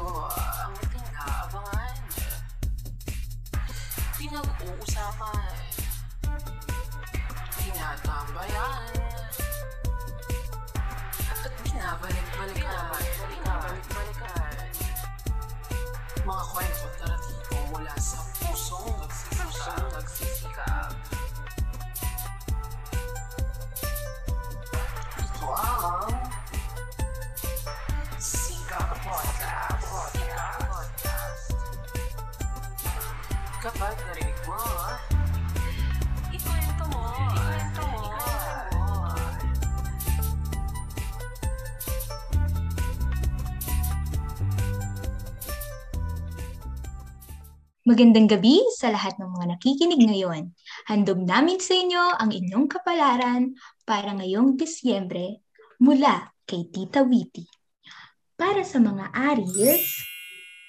ito ang tinaabangan. Pinag-uusapan. Tinatambayan. At binabalik-balikan. Binabalik-balikan. Mga kwento at naratibo mula sa pusong Magandang gabi sa lahat ng mga nakikinig ngayon. Handog namin sa inyo ang inyong kapalaran para ngayong Disyembre mula kay Tita Witty. Para sa mga Aries,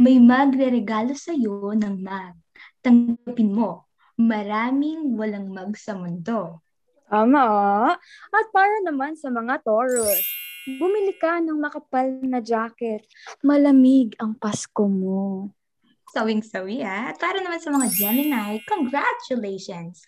may magre-regalo sa iyo ng mag. Tanggapin mo, maraming walang mag sa mundo. Tama. At para naman sa mga Taurus, bumili ka ng makapal na jacket. Malamig ang Pasko mo. Sawing-sawi ha. At para naman sa mga Gemini, congratulations!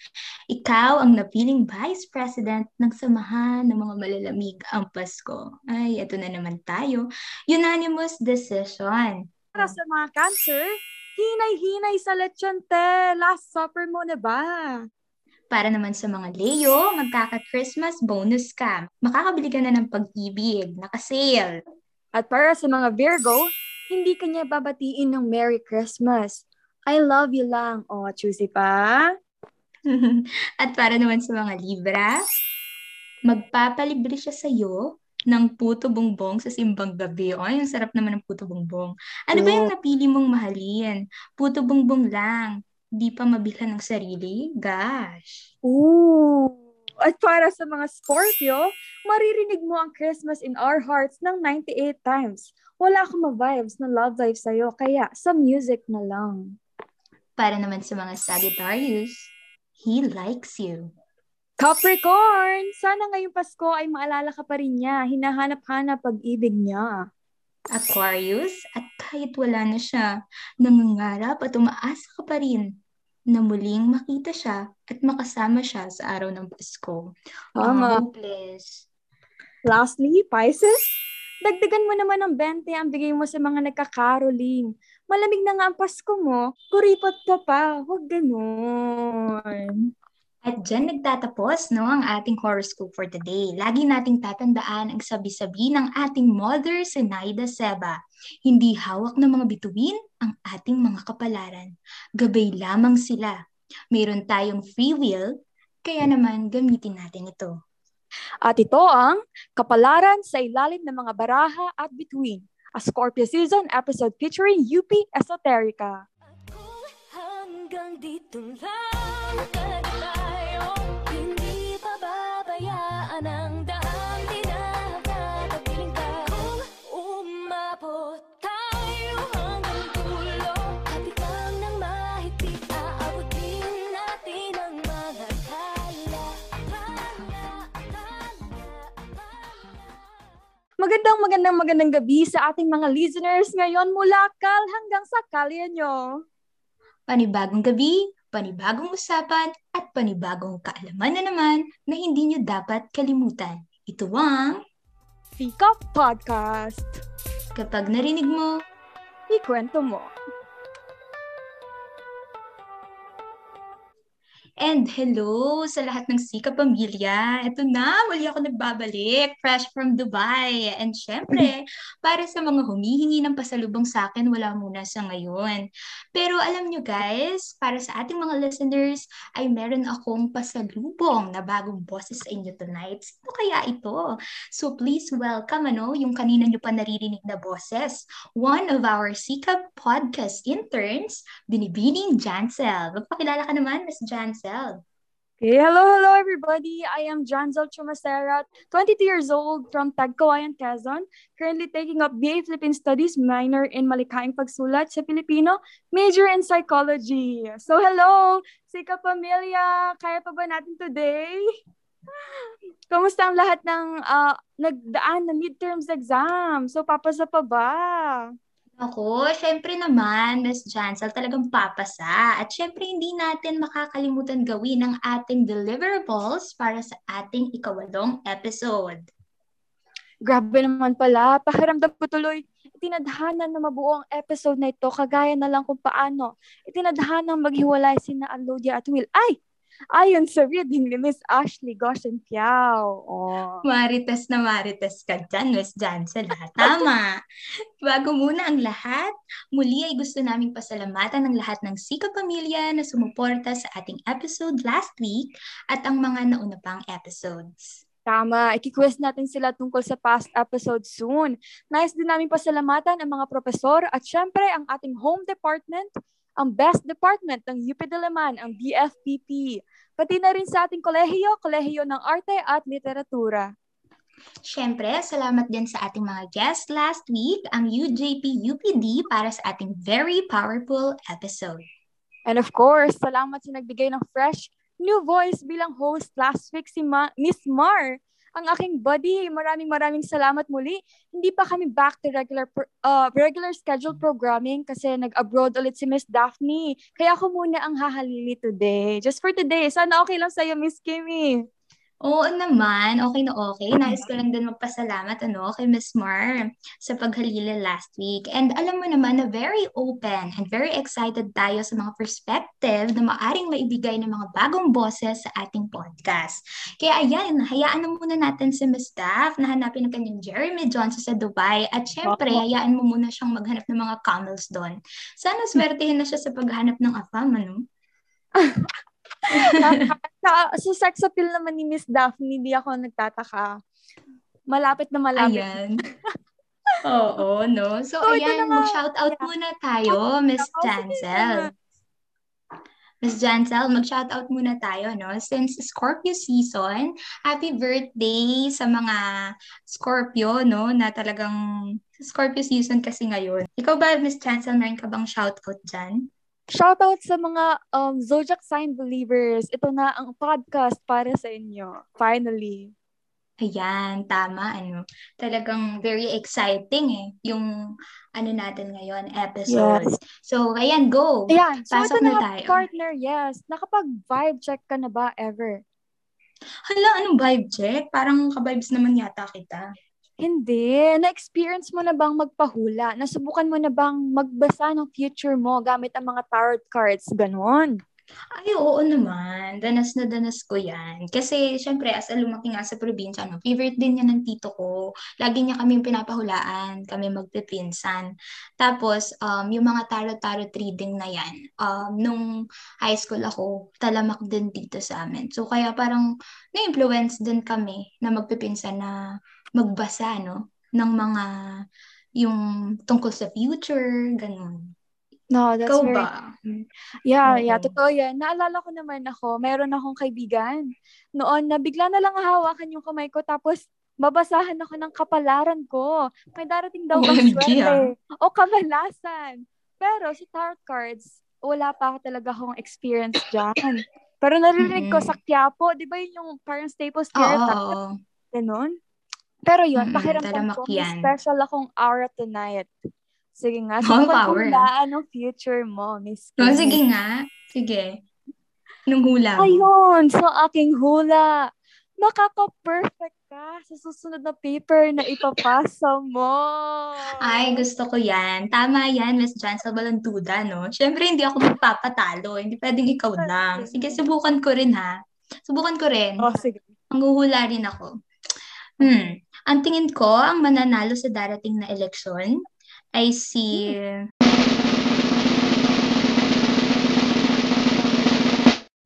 Ikaw ang napiling Vice President ng Samahan ng mga Malalamig ang Pasko. Ay, eto na naman tayo. Unanimous decision. Para sa mga Cancer, hinay-hinay sa lechon te. Last supper mo na ba? Para naman sa mga Leo, magkaka-Christmas bonus ka. Makakabili ka na ng pag-ibig, naka-sale. At para sa mga Virgo, hindi kanya babatiin ng Merry Christmas. I love you lang. O, choosy pa? At para naman sa mga Libra, magpapalibre siya sa iyo ng puto bongbong sa simbang gabi. Ay, ang sarap naman ng puto bongbong. Ano ba yung Oo. napili mong mahalin? Puto bongbong lang. Di pa mabilhan ng sarili? Gosh. Ooh. At para sa mga Scorpio, maririnig mo ang Christmas in Our Hearts ng 98 times. Wala akong ma-vibes na love life sa'yo, kaya sa music na lang. Para naman sa mga Sagittarius, he likes you. Capricorn! Sana ngayong Pasko ay maalala ka pa rin niya. Hinahanap-hanap pag-ibig niya. Aquarius, at kahit wala na siya, nangangarap at umaasa ka pa rin na muling makita siya at makasama siya sa araw ng Pasko. Mga Tama. hopeless. Lastly, Pisces, dagdagan mo naman ng 20 ang bigay mo sa mga nagkakaroling. Malamig na nga ang Pasko mo, kuripot ka pa. Huwag ganon. At dyan nagtatapos no, ang ating horoscope for today. Lagi nating tatandaan ang sabi-sabi ng ating mother, Senaida Seba. Hindi hawak ng mga bituin ang ating mga kapalaran. Gabay lamang sila. Mayroon tayong free will, kaya naman gamitin natin ito. At ito ang Kapalaran sa ilalim ng mga baraha at bituin. A Scorpio Season episode featuring UP Esoterica. Hanggang dito lang Hindi pababayaan ang daang tinakatabiling ka. Kung umabot tayo hanggang dulo Kapit lang ng mahigpit Aabutin natin ang mga tala Tala, tala, tala Magandang magandang magandang gabi sa ating mga listeners ngayon mula Kal hanggang sa Kalyenyo. Panibagong gabi, panibagong usapan, at panibagong kaalaman na naman na hindi nyo dapat kalimutan. Ito ang Fika Podcast. kapag narinig mo, Ikwento mo. And hello sa lahat ng Sika Pamilya. Ito na, muli ako nagbabalik, fresh from Dubai. And syempre, para sa mga humihingi ng pasalubong sa akin, wala muna sa ngayon. Pero alam nyo guys, para sa ating mga listeners, ay meron akong pasalubong na bagong boses sa inyo tonight. Sino kaya ito? So please welcome ano, yung kanina nyo pa naririnig na boses. One of our Sika podcast interns, Binibining Jansel. Magpakilala ka naman, Miss Jansel. Okay, hello, hello everybody. I am Janzel Chumacera, 22 years old from Tagkawayan, Quezon. Currently taking up BA Philippine Studies, minor in Malikhaing Pagsulat sa Filipino, major in Psychology. So hello, Sika Pamilya! Kaya pa ba natin today? Kamusta ang lahat ng ah, nagdaan na midterms exam? So papasa pa ba? Ako, syempre naman, Miss Jansel, talagang papasa. At syempre, hindi natin makakalimutan gawin ang ating deliverables para sa ating ikawalong episode. Grabe naman pala, pakiramdam ko tuloy, itinadhana na mabuo ang episode na ito, kagaya na lang kung paano. Itinadhana maghiwalay sina Alodia at Will. Ay! Ayon sa reading ni Miss Ashley Goshen Piao. Oh. Marites na marites ka dyan, Miss Jansel. ha? Tama. Bago muna ang lahat, muli ay gusto naming pasalamatan ng lahat ng Sika Pamilya na sumuporta sa ating episode last week at ang mga nauna pang episodes. Tama, ikikwest natin sila tungkol sa past episode soon. Nice din namin pasalamatan ang mga profesor at syempre ang ating home department, ang best department ng UP Diliman, ang BFPP. Pati na rin sa ating kolehiyo, kolehiyo ng arte at literatura. Siyempre, salamat din sa ating mga guests last week, ang UJP UPD para sa ating very powerful episode. And of course, salamat sa nagbigay ng fresh new voice bilang host last week si Ma- Miss Mar. Ang aking buddy, maraming maraming salamat muli. Hindi pa kami back to regular uh, regular scheduled programming kasi nag-abroad ulit si Miss Daphne. Kaya ako muna ang hahalili today. Just for today. Sana okay lang sa'yo, Miss Kimmy. Oo naman, okay na okay. Nais ko lang din magpasalamat ano, kay Miss Mar sa paghalila last week. And alam mo naman na very open and very excited tayo sa mga perspective na maaring maibigay ng mga bagong boses sa ating podcast. Kaya ayan, hayaan na muna natin si Miss Daff na hanapin ang kanyang Jeremy Johnson sa Dubai. At syempre, hayaan mo muna siyang maghanap ng mga camels doon. Sana swertihin na siya sa paghanap ng afam, ano? sa, sa sex appeal naman ni Miss Daphne, hindi ako nagtataka. Malapit na malapit. Ayan. Oo, no? So, So, ayan, na nga. mag-shoutout muna tayo, Miss Oo, sige Jansel. Miss Jansel, mag-shoutout muna tayo, no? Since Scorpio season, happy birthday sa mga Scorpio, no? Na talagang Scorpio season kasi ngayon. Ikaw ba, Miss Jansel, meron ka bang shoutout dyan? Shoutout sa mga um, zodiac sign believers. Ito na ang podcast para sa inyo. Finally. Ayan, tama, ano. Talagang very exciting eh, yung ano natin ngayon, episode. Yes. So, ayan, go! Ayan. So, Pasok na, na tayo. partner. Yes. Nakapag-vibe check ka na ba ever? Hala, anong vibe check? Parang ka-vibes naman yata kita. Hindi. Na-experience mo na bang magpahula? Nasubukan mo na bang magbasa ng future mo gamit ang mga tarot cards? Ganon. Ay, oo naman. Danas na danas ko yan. Kasi, syempre, as a lumaki nga sa probinsya, no, favorite din yan ng tito ko. Lagi niya kaming pinapahulaan, kami magpipinsan. Tapos, um, yung mga tarot-tarot reading na yan, um, nung high school ako, talamak din dito sa amin. So, kaya parang na-influence din kami na magpipinsan na magbasa, no, ng mga yung tungkol sa future, ganun. No, that's Ikaw very ba? Yeah, yeah, Oo. totoo yan. Naalala ko naman ako, meron akong kaibigan. Noon na bigla na lang hawakan yung kamay ko tapos babasahan ako ng kapalaran ko. May darating daw bang OMG, swerte o kamalasan. Pero sa tarot cards, wala pa talaga akong experience dyan. Pero narinig ko Mm-mm. sa Quiapo, di ba yun yung parang staple Oo, stereotype? oo. Pero yun, Mm-mm, pakiramdam ko, yan. special akong aura tonight. Sige nga, Oh, subukan power, ang future mo, Miss No, Kimmy. sige nga. Sige. Nung hula. Ayun, sa aking hula, makaka-perfect ka sa susunod na paper na ipapasa mo. Ay, gusto ko yan. Tama yan, Miss Jansel Balantuda, no? Siyempre, hindi ako magpapatalo. Hindi pwedeng ikaw lang. Sige, subukan ko rin, ha? Subukan ko rin. Oh, sige. Manghuhula rin ako. Hmm. Ang tingin ko, ang mananalo sa darating na eleksyon ay si...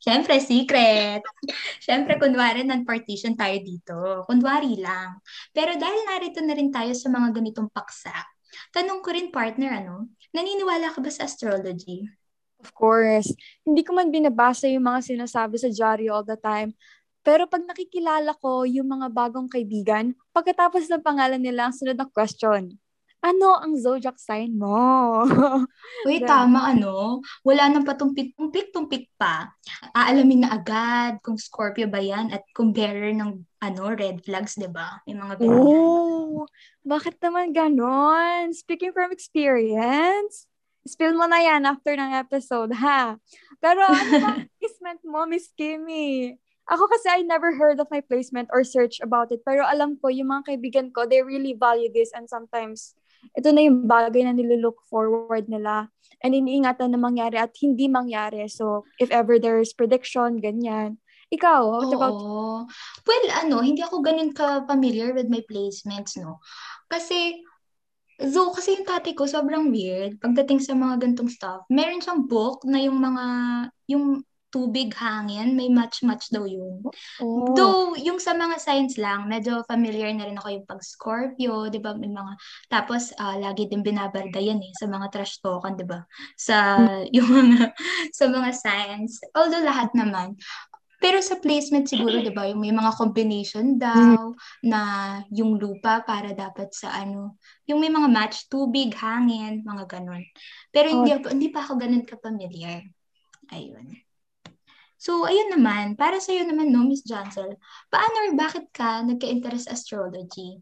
Siyempre, secret. Siyempre, kunwari, non-partition tayo dito. Kunwari lang. Pero dahil narito na rin tayo sa mga ganitong paksa, tanong ko rin, partner, ano, naniniwala ka ba sa astrology? Of course. Hindi ko man binabasa yung mga sinasabi sa diary all the time. Pero pag nakikilala ko yung mga bagong kaibigan, pagkatapos ng pangalan nila, ang sunod na question, ano ang zodiac sign mo? Uy, tama ano. Wala nang patumpik-tumpik-tumpik pa. Aalamin na agad kung Scorpio ba yan at kung bearer ng ano, red flags, di ba? May mga ganyan. oh, bakit naman ganon? Speaking from experience, spill mo na yan after ng episode, ha? Pero ano ba ang placement mo, Miss Kimmy? Ako kasi I never heard of my placement or search about it. Pero alam ko, yung mga kaibigan ko, they really value this and sometimes ito na yung bagay na nilulook forward nila and iniingatan na mangyari at hindi mangyari. So, if ever there's prediction, ganyan. Ikaw, what about Oo. Well, ano, hindi ako ganun ka-familiar with my placements, no? Kasi, though, kasi yung tatay ko sobrang weird pagdating sa mga gantong stuff. Meron siyang book na yung mga, yung tubig hangin, may match-match daw yun. Oh. Though, yung sa mga signs lang, medyo familiar na rin ako yung pag-Scorpio, di ba? May mga, tapos, ah, lagi din binabarda yan eh, sa mga trash talkan, di ba? Sa, yung mga, sa mga signs. Although, lahat naman. Pero sa placement siguro, di ba, yung may mga combination daw, na yung lupa para dapat sa ano, yung may mga match, tubig, hangin, mga ganun. Pero hindi, ako, hindi pa ako ganun ka-familiar. Ayun. So, ayun naman, para sa'yo naman, no, Miss Jansel, paano or bakit ka nagka-interest astrology?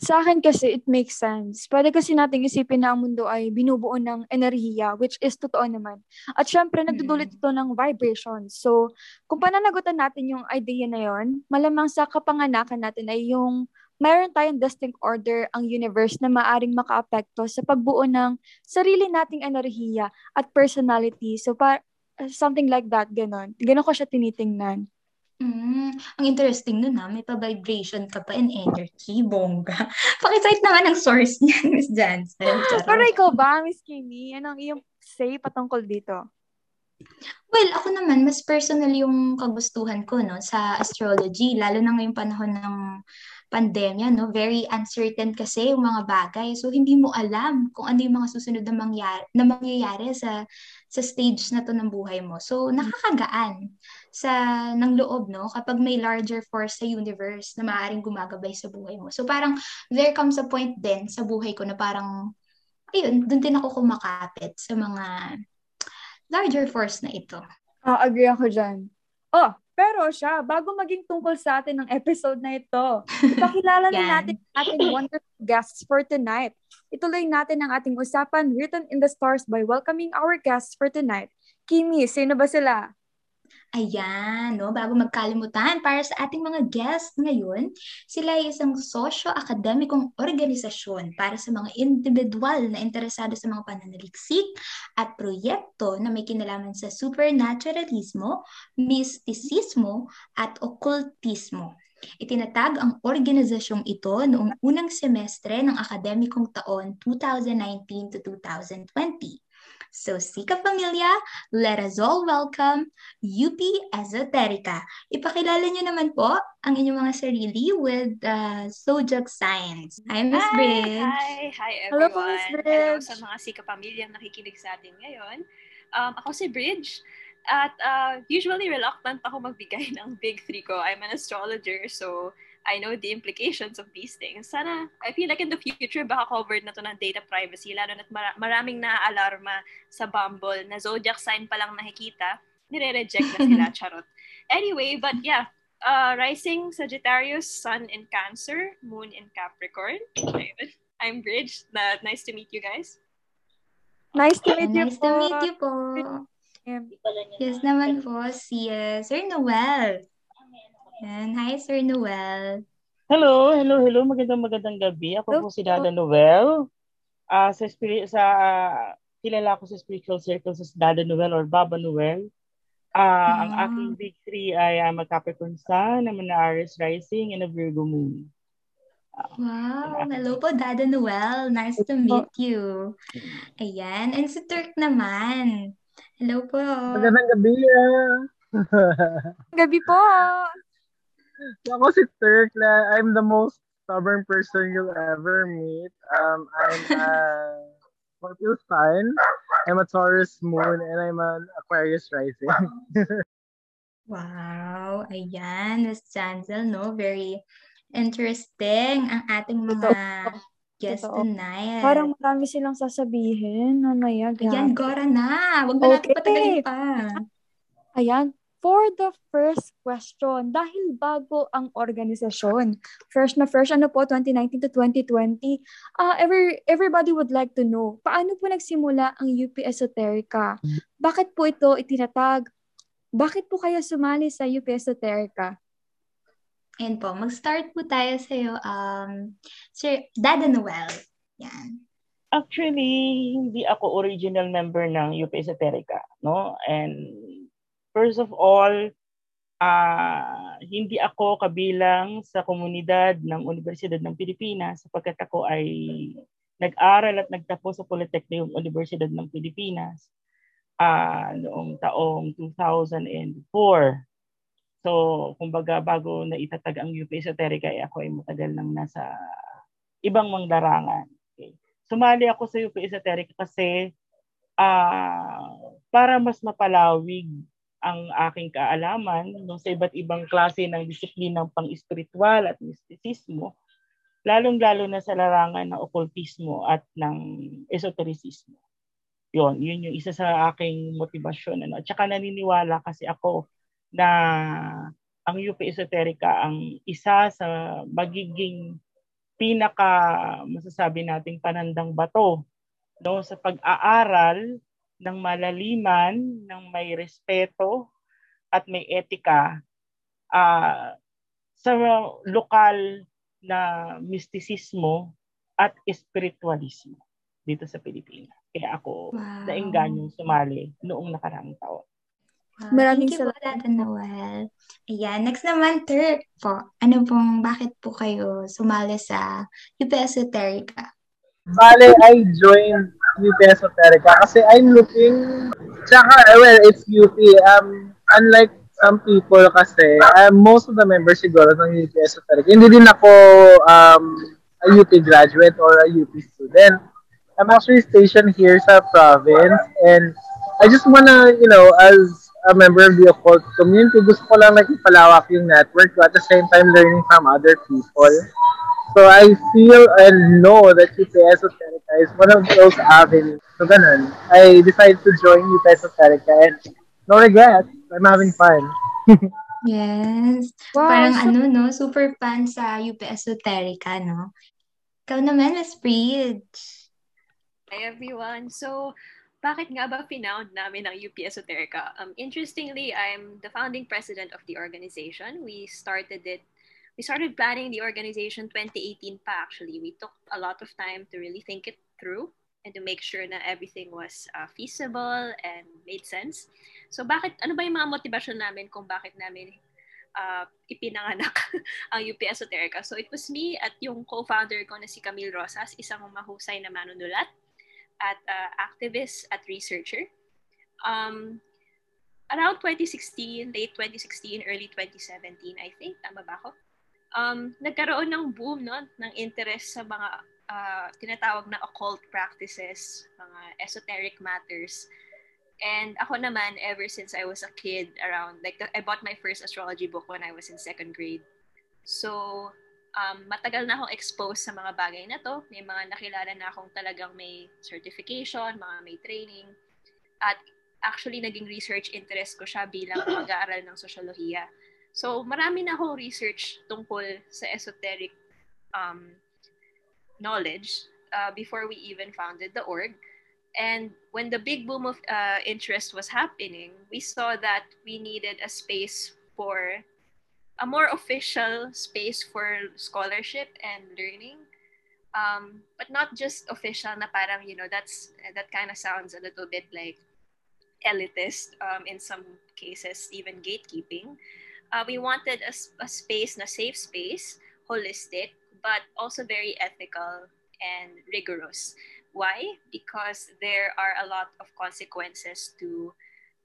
Sa akin kasi, it makes sense. Pwede kasi nating isipin na ang mundo ay binubuo ng enerhiya, which is totoo naman. At syempre, nagdudulot ito ng vibrations. So, kung pananagutan natin yung idea na yon, malamang sa kapanganakan natin ay yung mayroon tayong distinct order ang universe na maaring makaapekto sa pagbuo ng sarili nating enerhiya at personality. So, pa- something like that, ganon. Ganon ko siya tinitingnan. Mm, ang interesting nun ha, may pa-vibration ka pa in energy, bongga. Pakicite naman ang source niyan, Miss. Charot. Pero ikaw ba, Miss Kimi? Anong iyong say patungkol dito? Well, ako naman, mas personal yung kagustuhan ko no, sa astrology, lalo na ngayong panahon ng pandemya, no? Very uncertain kasi yung mga bagay. So, hindi mo alam kung ano yung mga susunod na, mangyari, na mangyayari sa sa stage na to ng buhay mo. So, nakakagaan sa ng loob, no? Kapag may larger force sa universe na maaaring gumagabay sa buhay mo. So, parang there comes a point din sa buhay ko na parang, ayun, doon din ako kumakapit sa mga larger force na ito. Ah, agree ako dyan. Oh, pero siya, bago maging tungkol sa atin ng episode na ito, ipakilala na natin ang ating wonderful guests for tonight. Ituloy natin ang ating usapan written in the stars by welcoming our guests for tonight. Kimi, sino ba sila? Ayan, no, bago magkalimutan, para sa ating mga guests ngayon, sila ay isang sosyo-akademikong organisasyon para sa mga individual na interesado sa mga pananaliksik at proyekto na may kinalaman sa supernaturalismo, mistisismo, at okultismo. Itinatag ang organisasyong ito noong unang semestre ng akademikong taon 2019 to 2020. So, Sika Familia, let us all welcome UP Esoterica. Ipakilala niyo naman po ang inyong mga sarili with uh, zodiac signs. Hi, Miss! Bridge. Hi! Hi, Hello everyone! po, Miss Hello Bridge. sa mga sika pamilyang nakikinig sa atin ngayon. Um, ako si Bridge. At uh, usually reluctant ako magbigay ng big three ko. I'm an astrologer, so I know the implications of these things. Sana, I feel like in the future, baka covered na to ng data privacy, lalo na't mara- maraming naaalarma sa Bumble na zodiac sign pa lang nakikita, nire-reject na sila, charot. Anyway, but yeah, uh, rising Sagittarius, Sun in Cancer, Moon in Capricorn. Ayun. I'm Bridge. Na, nice to meet you guys. Nice to meet you Nice po. to meet you po. Yes naman po, si uh, Sir Noel. Yan. Hi, Sir Noel. Hello, hello, hello. Magandang magandang gabi. Ako Hello po si Dada Noel. Ah, sa spirit sa ah, kilala ko sa spiritual circle sa Dada Noel or Baba Noel. Ah, ang Ah. aking big three ay I'm a Capricorn Sun, I'm an Aries Rising, and a Virgo Moon. Wow, hello po, Dada Noel. Nice to meet you. Ayan. And si Turk naman. Hello po. Magandang gabi. ah. Gabi po. Ako si Turk na I'm the most stubborn person you'll ever meet. Um, I'm a Scorpio sign. I'm a Taurus moon and I'm an Aquarius rising. Wow, ayan, Miss Chancel, no? Very interesting ang ating mga Yes, Totoo. tonight. Parang marami silang sasabihin. Mamaya, Ayan, grabe. Gora na. Huwag na natin Okay. patagalin pa. Ayan, for the first question, dahil bago ang organisasyon, fresh na fresh, ano po, 2019 to 2020, ah every, everybody would like to know, paano po nagsimula ang UP Esoterica? Bakit po ito itinatag? Bakit po kayo sumali sa UP Esoterica? Ayan po, mag-start po tayo sa iyo, um, Sir Dada Noel. Yan. Actually, hindi ako original member ng UP Esoterica, no? And first of all, ah hindi ako kabilang sa komunidad ng Universidad ng Pilipinas sapagkat ako ay nag-aral at nagtapos sa Polytechnic Universidad ng Pilipinas ah noong taong 2004. So, kumbaga bago na itatag ang UP Esoterica, eh, ako ay matagal nang nasa ibang manglarangan. Okay. Sumali ako sa UP Esoterica kasi ah para mas mapalawig ang aking kaalaman no, sa iba't ibang klase ng disiplinang pang-espiritual at mistisismo, lalong-lalo na sa larangan ng okultismo at ng esotericismo. Yon, yun yung isa sa aking motibasyon. Ano. At saka naniniwala kasi ako na ang UP Esoterica ang isa sa magiging pinaka masasabi nating panandang bato no sa pag-aaral ng malaliman, ng may respeto at may etika ah, sa lokal na mistisismo at espiritualismo dito sa Pilipinas. Kaya ako Wow. naingganyong sumali noong nakaraang taon. Wow, Maraming thank you po, salamat Dada Noel. Ayan, next naman, Turk po. Ano pong, bakit po kayo sumali sa UP Esoterica? Bale, I joined UP Esoterica kasi I'm looking, tsaka, well, it's UP. Um, unlike some people kasi, um, most of the members siguro ng UP Esoterica, hindi din ako um, a UP graduate or a UP student. I'm actually stationed here sa province and I just wanna, you know, as a member of the occult community, gusto ko lang like ipalawak yung network ko at the same time learning from other people. So I feel and know that UP Esoterica is one of those avenues. So ganun. I decided to join UP Esoterica and no regrets. I'm having fun. Yes. Wow, Parang ano, no? Super fan sa UP Esoterica, no? Ikaw naman, Miss Bridge. Hi everyone. So, bakit nga ba pinound namin ang UP Esoterica? Um, interestingly, I'm the founding president of the organization. We started it, we started planning the organization 2018 pa actually. We took a lot of time to really think it through and to make sure na everything was uh, feasible and made sense. So bakit, ano ba yung mga motivasyon namin kung bakit namin uh, ipinanganak ang UP Esoterica? So it was me at yung co-founder ko na si Camille Rosas, isang mahusay na manunulat at uh, activist at researcher. Um, around 2016, late 2016, early 2017, I think, tama ba ako? Um, nagkaroon ng boom no, ng interest sa mga uh, tinatawag na occult practices, mga esoteric matters. And ako naman, ever since I was a kid, around, like, I bought my first astrology book when I was in second grade. So, um, matagal na akong exposed sa mga bagay na to. May mga nakilala na akong talagang may certification, mga may training. At actually, naging research interest ko siya bilang mag-aaral ng sosyolohiya. So, marami na akong research tungkol sa esoteric um, knowledge uh, before we even founded the org. And when the big boom of uh, interest was happening, we saw that we needed a space for a more official space for scholarship and learning. Um, but not just official na parang, you know, that's that kind of sounds a little bit like elitist um, in some cases, even gatekeeping. Uh, we wanted a, a space, na safe space, holistic, but also very ethical and rigorous. Why? Because there are a lot of consequences to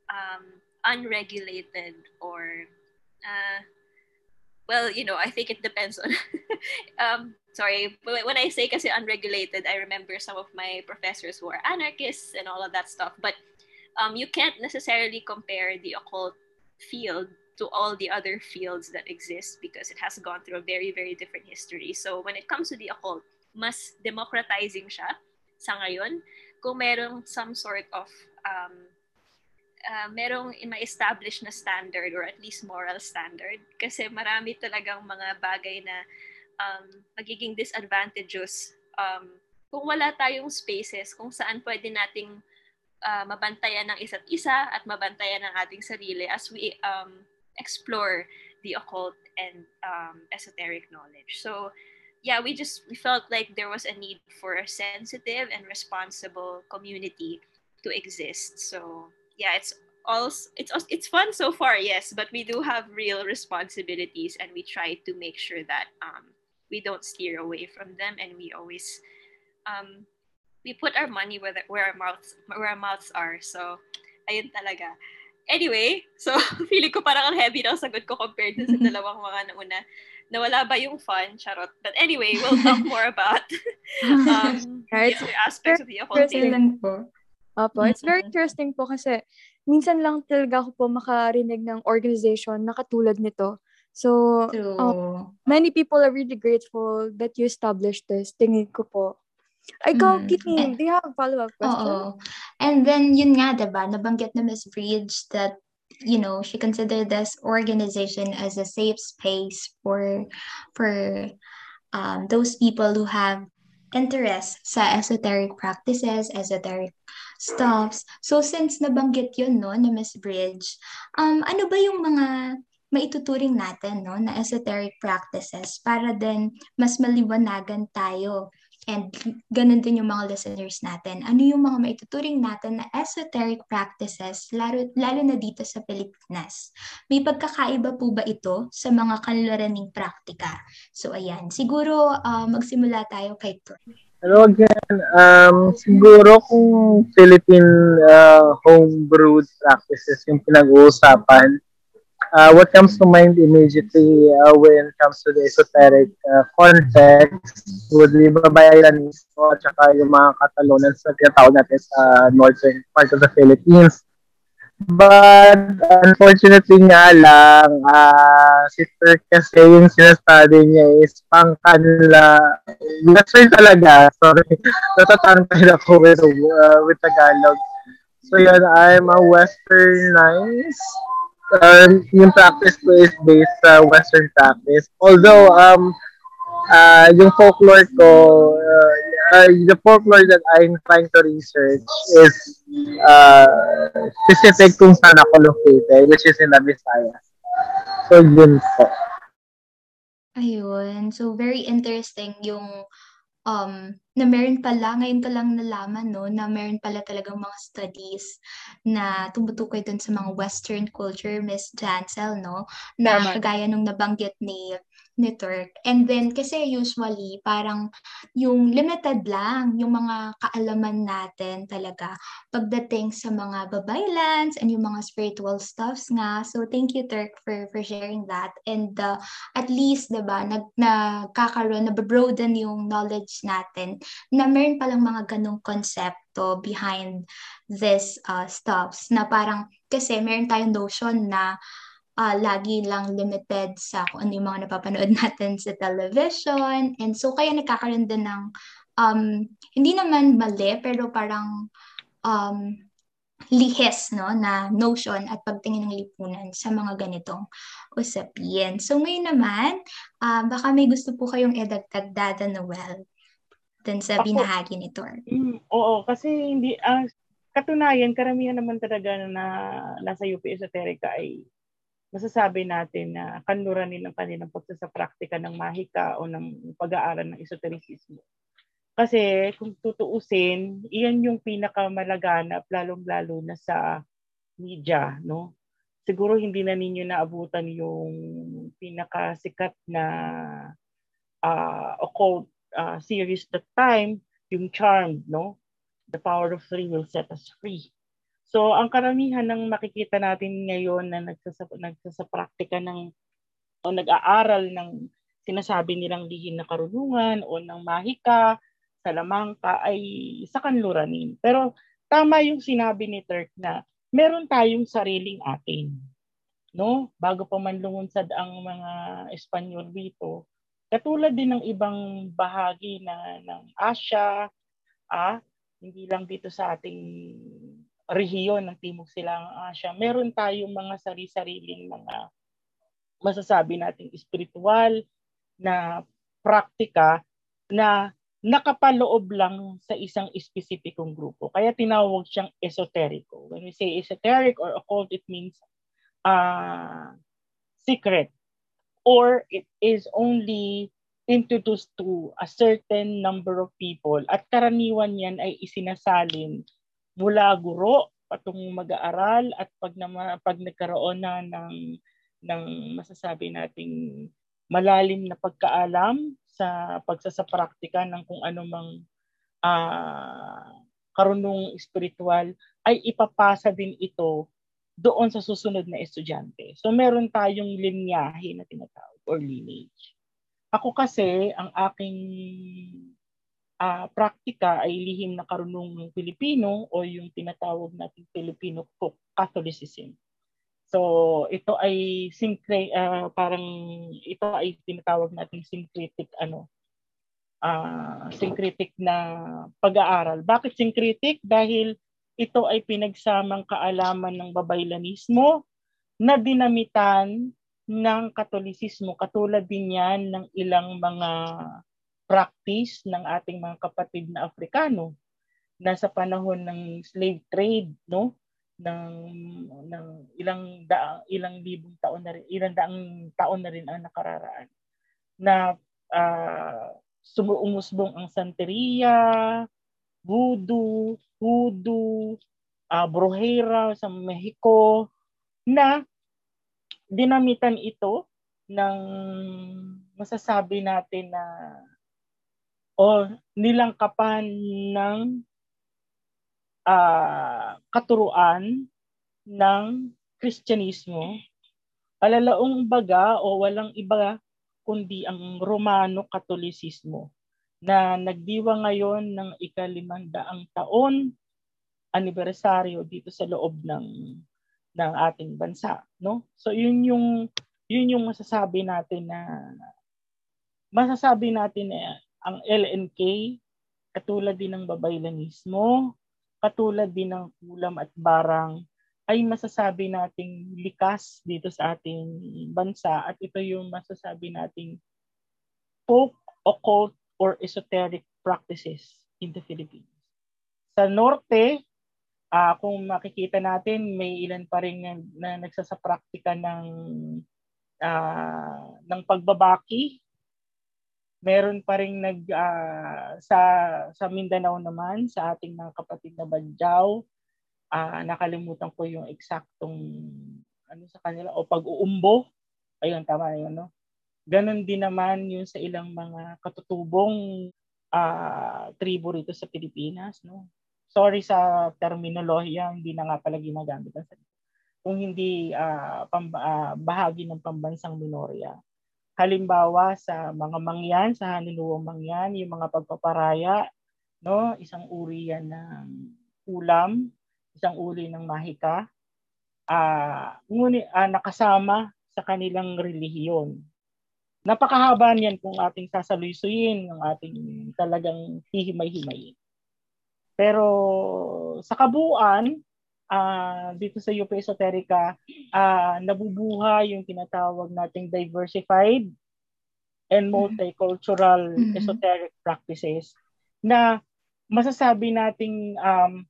um, unregulated or uh, well, you know, I think it depends on. um, sorry, when I say kasi unregulated, I remember some of my professors who are anarchists and all of that stuff. But um, you can't necessarily compare the occult field to all the other fields that exist because it has gone through a very, very different history. So when it comes to the occult, mas democratizing siya sa ngayon. Kung merong some sort of um, uh, merong ma-establish na standard or at least moral standard. Kasi marami talagang mga bagay na um, magiging disadvantageous um, kung wala tayong spaces kung saan pwede nating uh, mabantayan ng isa't isa at mabantayan ng ating sarili as we um, explore the occult and um, esoteric knowledge. So, yeah, we just we felt like there was a need for a sensitive and responsible community to exist. So, yeah, it's all it's it's fun so far, yes, but we do have real responsibilities, and we try to make sure that um, we don't steer away from them, and we always um, we put our money where, the, where our mouths where our mouths are. So, ayun talaga. Anyway, so feeling ko parang ang heavy ng sagot ko compared sa dalawang mga nauna. Nawala ba yung fun? Charot. But anyway, we'll talk more about um, Right. the other aspects of the occultism. Po? Opo, it's very Mm-mm. interesting po kasi minsan lang talaga ako po makarinig ng organization na katulad nito. So, um, many people are really grateful that you established this. Tingin ko po. Ay, go, Mm. Kitty. Eh, Do you have a follow-up question? Oo. And then, yun nga, diba, nabanggit na Miss Bridge that, you know, she considered this organization as a safe space for, for um, those people who have interest sa esoteric practices, esoteric stuffs. So, since nabanggit yun, no, ni Miss Bridge, um, ano ba yung mga maituturing natin, no, na esoteric practices para din mas maliwanagan tayo And ganun din yung mga listeners natin. Ano yung mga maituturing natin na esoteric practices, lalo, lalo na dito sa Pilipinas? May pagkakaiba po ba ito sa mga kanluraning praktika? So ayan, siguro uh, magsimula tayo kay Tur. Hello again. Um, siguro kung Philippine uh, homebrewed practices yung pinag-uusapan, uh, what comes to mind immediately uh, when it comes to the esoteric uh, context would be babaylanismo at saka yung mga katalunan sa tinatawag natin sa northern part of the Philippines. But unfortunately nga lang, uh, si Turk kasi yung sinastudy niya is pang kanila, western talaga, sorry, natatangkad ako with, uh, with Tagalog. So yun, I'm a westernized um, yung practice ko is based sa Western practice. Although, um, uh, yung folklore ko, uh, uh, the folklore that I'm trying to research is uh, specific kung saan ako located, which is in the Visayas. So, yun po. Ayun. So, very interesting yung um, na meron pala, ngayon ko lang nalaman, no, na meron pala talagang mga studies na tumutukoy dun sa mga Western culture, Miss Jansel, no, na Tama. kagaya nung nabanggit ni ni Turk. And then, kasi usually, parang yung limited lang, yung mga kaalaman natin talaga pagdating sa mga babaylands and yung mga spiritual stuffs nga. So, thank you, Turk, for, for sharing that. And uh, at least, diba, nag, nagkakaroon, nababroaden yung knowledge natin na meron palang mga ganong konsepto behind this uh, stuffs na parang, kasi meron tayong notion na uh, lagi lang limited sa kung ano yung mga napapanood natin sa television. And so, kaya nagkakaroon din ng, um, hindi naman mali, pero parang um, lihis no, na notion at pagtingin ng lipunan sa mga ganitong usapin. So, ngayon naman, uh, baka may gusto po kayong edagdag, Dada Noel, dun sa Ako- binahagi ni Tor. Mm, oo, kasi hindi, ang katunayan, karamihan naman talaga na nasa UP Esoterica ay masasabi natin na kanluranin ng kanilang pagsasapraktika ng mahika o ng pag-aaral ng esotericismo. Kasi kung tutuusin, iyan yung pinakamalaganap, lalong-lalo na sa media, no? Siguro hindi na ninyo naabutan yung pinakasikat na uh, occult uh, series that time, yung Charmed, no? The power of three will set us free. So, ang karamihan ng makikita natin ngayon na nagsasa, nagsasapraktika ng o nag-aaral ng sinasabi nilang lihin na karunungan o ng mahika, salamangka ay sa kanluranin. Pero tama yung sinabi ni Turk na meron tayong sariling atin. No? Bago pa man lumunsad ang mga Espanyol dito, Katulad din ng ibang bahagi na ng Asia, ah, hindi lang dito sa ating rehiyon ng Timog Silangang Asya, meron tayong mga sari-sariling mga masasabi nating espiritual na praktika na nakapaloob lang sa isang espesipikong grupo. Kaya tinawag siyang esoterico. When we say esoteric or occult, it means uh, secret or it is only introduced to a certain number of people at karaniwan yan ay isinasalin mula guro patong mag-aaral at pag na, pag nagkaroon na ng ng masasabi nating malalim na pagkaalam sa pagsasapraktika ng kung ano mang uh, karunong espiritual ay ipapasa din ito doon sa susunod na estudyante. So meron tayong linyahe na tinatawag or lineage. Ako kasi, ang aking uh, praktika ay lihim na karunong Pilipino o yung tinatawag nating Filipino Catholicism. So ito ay syncre uh, parang ito ay tinatawag nating syncretic ano uh, syncretic na pag-aaral. Bakit syncretic? Dahil ito ay pinagsamang kaalaman ng babaylanismo na dinamitan ng katolisismo. Katulad din yan ng ilang mga practice ng ating mga kapatid na Afrikano na sa panahon ng slave trade no? Ng ng ilang daang ilang libong taon na rin ilang daang taon na rin ang nakararaan na uh, sumuusbong ang santeria, voodoo, hoodoo, uh, brujeria sa Mexico na dinamitan ito ng masasabi natin na o nilangkapan ng uh, katuruan ng Kristyanismo, alalaong baga o walang iba kundi ang Romano Katolisismo na nagdiwa ngayon ng ikalimandaang taon anibersaryo dito sa loob ng ng ating bansa no? So yun yung yun yung masasabi natin na masasabi natin na ang LNK katulad din ng babaylanismo katulad din ng kulam at barang ay masasabi nating likas dito sa ating bansa at ito yung masasabi nating folk, occult, or esoteric practices in the Philippines. Sa norte, uh, kung makikita natin, may ilan pa rin na, na nagsasapraktika ng uh, ng pagbabaki meron pa ring nag uh, sa sa Mindanao naman sa ating mga kapatid na Badjaw uh, nakalimutan ko yung eksaktong ano sa kanila o pag-uumbo. Ayun tama yun no? Ganon din naman yung sa ilang mga katutubong uh, tribo rito sa Pilipinas no? Sorry sa terminolohiya hindi na nga pala ginagamit kung hindi uh, pam, uh, bahagi ng pambansang minorya Halimbawa sa mga mangyan, sa hanunuwang mangyan, yung mga pagpaparaya, no, isang uri yan ng ulam, isang uri ng mahika, uh, ngunit uh, nakasama sa kanilang relihiyon. Napakahaba niyan kung ating sasaluysuyin, ng ating talagang hihimay-himayin. Pero sa kabuuan, uh, dito sa UP Esoterica, uh, nabubuhay yung tinatawag nating diversified and mm-hmm. multicultural mm-hmm. esoteric practices na masasabi nating um,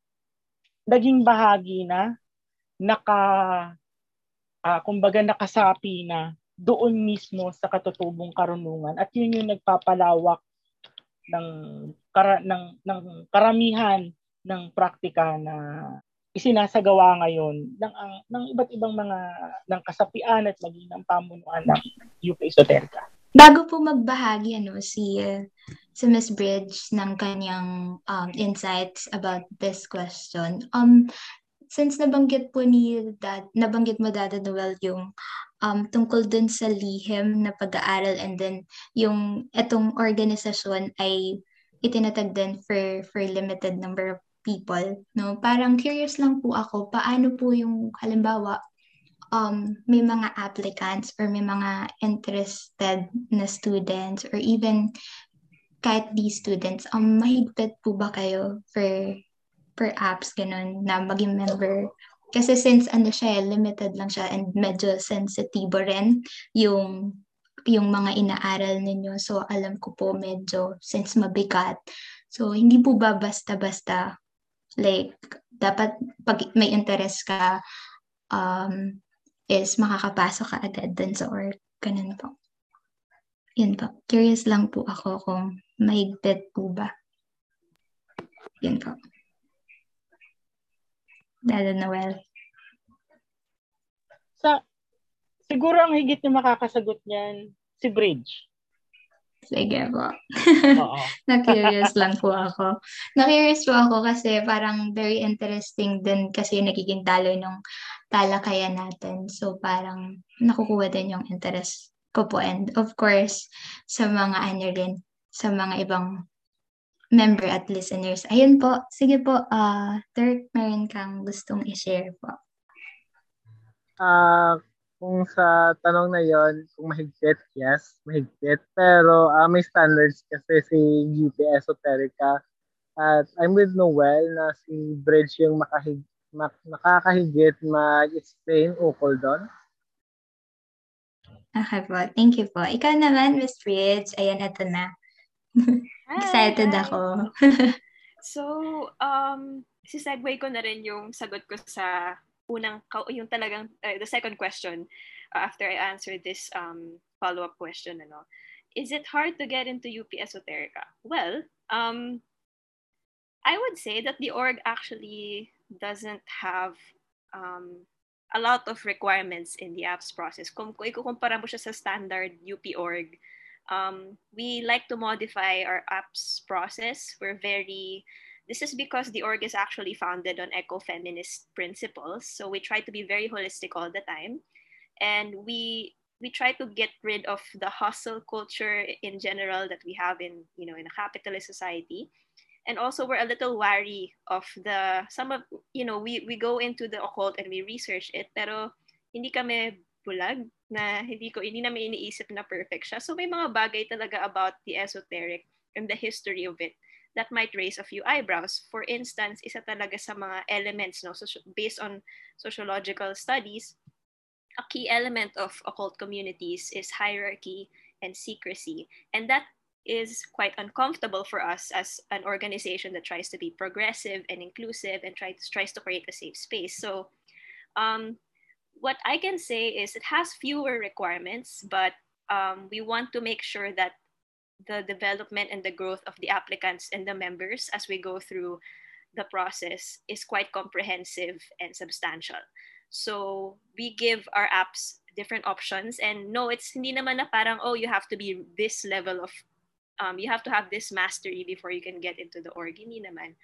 naging bahagi na naka uh, kumbaga nakasapi na doon mismo sa katutubong karunungan at yun yung nagpapalawak ng kara, ng ng karamihan ng praktika na isinasagawa ngayon ng ang ng iba't ibang mga ng kasapian at maging ng pamunuan ng UP Esoterica. Bago po magbahagi ano si si Miss Bridge ng kanyang um, insights about this question. Um since nabanggit po ni Dad, nabanggit mo Dad Noel yung um, tungkol dun sa lihim na pag-aaral and then yung etong organisasyon ay itinatag din for for limited number of people, no? Parang curious lang po ako, paano po yung halimbawa um, may mga applicants or may mga interested na students or even kahit di students, um, mahigpit po ba kayo for per apps, ganun, na maging member? Kasi since ano siya, eh, limited lang siya and medyo sensitibo rin yung yung mga inaaral ninyo. So, alam ko po medyo since mabigat. So, hindi po ba basta-basta like, dapat pag may interest ka, um, is makakapasok ka agad dun sa org. Ganun po. Yun po. Curious lang po ako kung mahigpit po ba. Yun po. Dada Noel. Sa, siguro ang higit na makakasagot niyan, si Bridge. Sige po. Na-curious lang po ako. Na-curious po ako kasi parang very interesting din kasi yung nagiging daloy ng talakayan natin. So parang nakukuha din yung interest ko po. And of course, sa mga ano rin, sa mga ibang member at listeners. Ayun po. Sige po, uh, Dirk, meron kang gustong i-share po. Ah, kung sa tanong na yon, kung mahigpit, yes, mahigpit. Pero ah, may standards kasi si UP Esoterica. At I'm with Noel na si Bridge yung makahig, mak, nakakahigit mag-explain ukol doon. Okay po. Thank you po. Ikaw naman, Miss Bridge. Ayan, eto na. Excited Hi, hi. ako. So, um, si-segue ko na rin yung sagot ko sa unang, yung talagang, uh, the second question uh, after I answer this um, follow-up question. Ano, is it hard to get into UP Esoterica? Well, um, I would say that the org actually doesn't have um, a lot of requirements in the apps process. Kung, kung ikukumpara mo siya sa standard UP org, um, we like to modify our apps process. We're very, this is because the org is actually founded on eco-feminist principles. So we try to be very holistic all the time. And we, we try to get rid of the hustle culture in general that we have in, you know, in a capitalist society. And also we're a little wary of the, some of, you know, we, we go into the occult and we research it, pero hindi kami bulag na hindi ko hindi namin iniisip na perfect siya. So may mga bagay talaga about the esoteric and the history of it that might raise a few eyebrows. For instance, isa talaga sa mga elements no so based on sociological studies, a key element of occult communities is hierarchy and secrecy. And that is quite uncomfortable for us as an organization that tries to be progressive and inclusive and tries tries to create a safe space. So um, what I can say is it has fewer requirements, but um, we want to make sure that the development and the growth of the applicants and the members as we go through the process is quite comprehensive and substantial. So we give our apps different options and no, it's hindi naman na parang, oh, you have to be this level of, um, you have to have this mastery before you can get into the org. Hindi naman.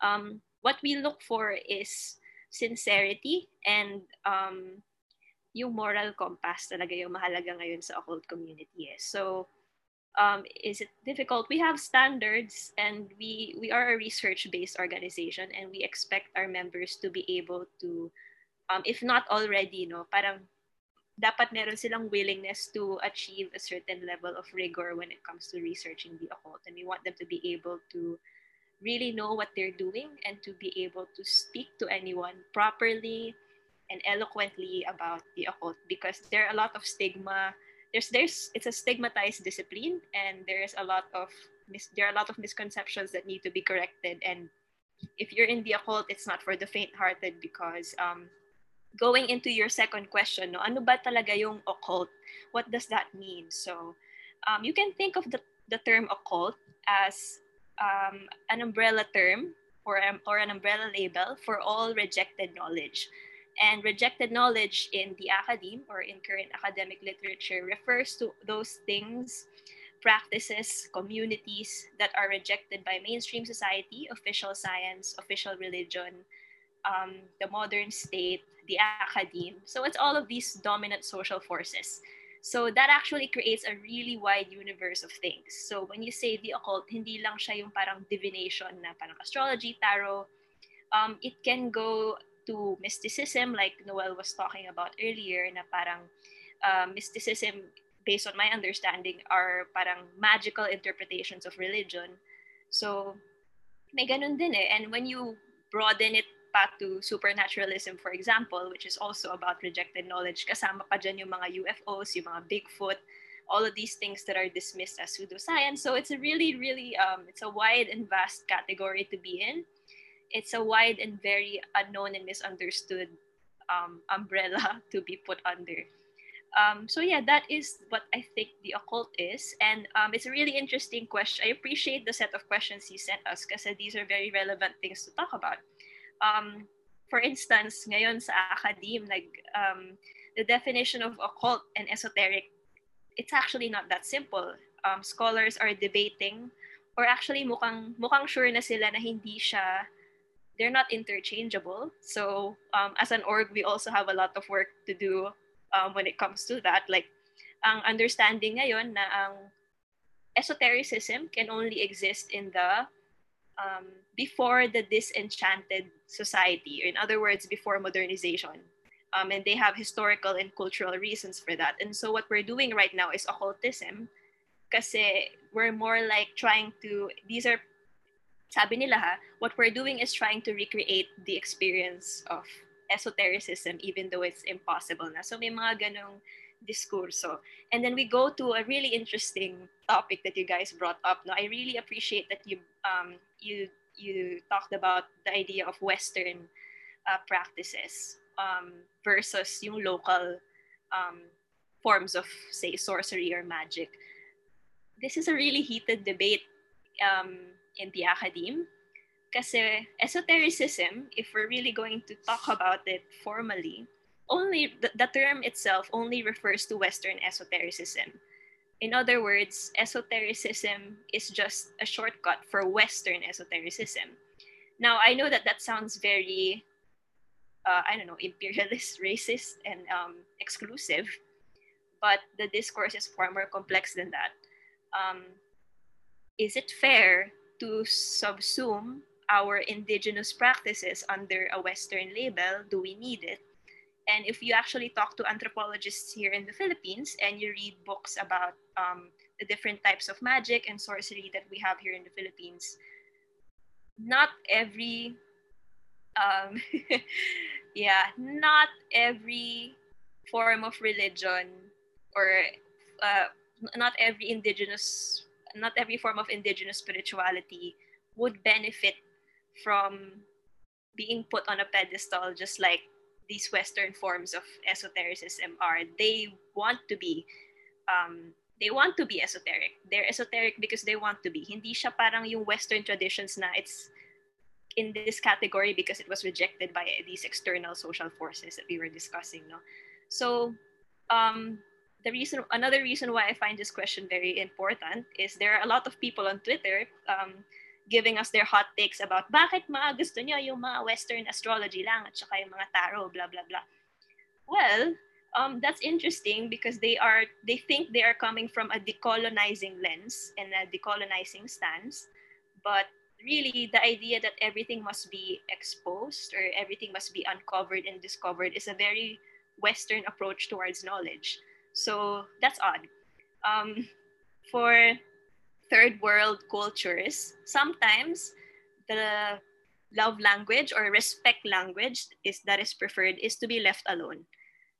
Um, what we look for is sincerity and um, yung moral compass talaga yung mahalaga ngayon sa occult community. Eh. So, um, is it difficult? We have standards and we, we are a research-based organization and we expect our members to be able to, um, if not already, no, parang dapat meron silang willingness to achieve a certain level of rigor when it comes to researching the occult. And we want them to be able to really know what they're doing and to be able to speak to anyone properly and eloquently about the occult because there are a lot of stigma there's there's it's a stigmatized discipline and there's a lot of mis- there are a lot of misconceptions that need to be corrected. And if you're in the occult it's not for the faint-hearted because um going into your second question no ano ba talaga yung occult? What does that mean? So um, you can think of the, the term occult as um, an umbrella term or, or an umbrella label for all rejected knowledge. And rejected knowledge in the academe or in current academic literature refers to those things, practices, communities that are rejected by mainstream society, official science, official religion, um, the modern state, the academe. So it's all of these dominant social forces. So that actually creates a really wide universe of things. So when you say the occult, hindi lang siya yung parang divination na parang astrology, tarot. Um, it can go to mysticism, like Noel was talking about earlier, na parang uh, mysticism, based on my understanding, are parang magical interpretations of religion. So, may ganun din eh. And when you broaden it pa to supernaturalism, for example, which is also about rejected knowledge, kasama pa dyan yung mga UFOs, yung mga Bigfoot, all of these things that are dismissed as pseudoscience. So it's a really, really, um, it's a wide and vast category to be in. It's a wide and very unknown and misunderstood um, umbrella to be put under. Um, so yeah, that is what I think the occult is, and um, it's a really interesting question. I appreciate the set of questions you sent us because these are very relevant things to talk about. Um, for instance, ngayon sa academe, like um, the definition of occult and esoteric, it's actually not that simple. Um, scholars are debating, or actually mukhang mukhang sure na sila na hindi siya. They're not interchangeable. So um, as an org, we also have a lot of work to do um, when it comes to that. Like, ang understanding ngayon na ang esotericism can only exist in the um, before the disenchanted society, or in other words, before modernization. Um, and they have historical and cultural reasons for that. And so what we're doing right now is occultism because we're more like trying to, these are, sabi nila ha, what we're doing is trying to recreate the experience of esotericism even though it's impossible na. So may mga ganong diskurso. And then we go to a really interesting topic that you guys brought up. No, I really appreciate that you um you you talked about the idea of Western uh, practices um, versus yung local um, forms of say sorcery or magic. This is a really heated debate um, in the academe Kasi esotericism, if we're really going to talk about it formally, only the, the term itself only refers to Western esotericism. In other words, esotericism is just a shortcut for Western esotericism. Now, I know that that sounds very, uh, I don't know, imperialist, racist, and um, exclusive, but the discourse is far more complex than that. Um, is it fair to subsume our indigenous practices under a Western label? Do we need it? And if you actually talk to anthropologists here in the Philippines and you read books about um, the different types of magic and sorcery that we have here in the Philippines, not every, um, yeah, not every form of religion or uh, not every indigenous, not every form of indigenous spirituality would benefit from being put on a pedestal just like these western forms of esotericism are. They want to be um, they want to be esoteric. They're esoteric because they want to be. Hindi siya parang yung western traditions na it's in this category because it was rejected by these external social forces that we were discussing no? So um, the reason another reason why i find this question very important is there are a lot of people on twitter um, giving us their hot takes about bakit mga gusto nyo yung mga Western astrology lang at saka yung mga tarot, blah, blah, blah. Well, um, that's interesting because they are they think they are coming from a decolonizing lens and a decolonizing stance, but really the idea that everything must be exposed or everything must be uncovered and discovered is a very Western approach towards knowledge. So that's odd. Um, for third world cultures, sometimes the love language or respect language is that is preferred is to be left alone.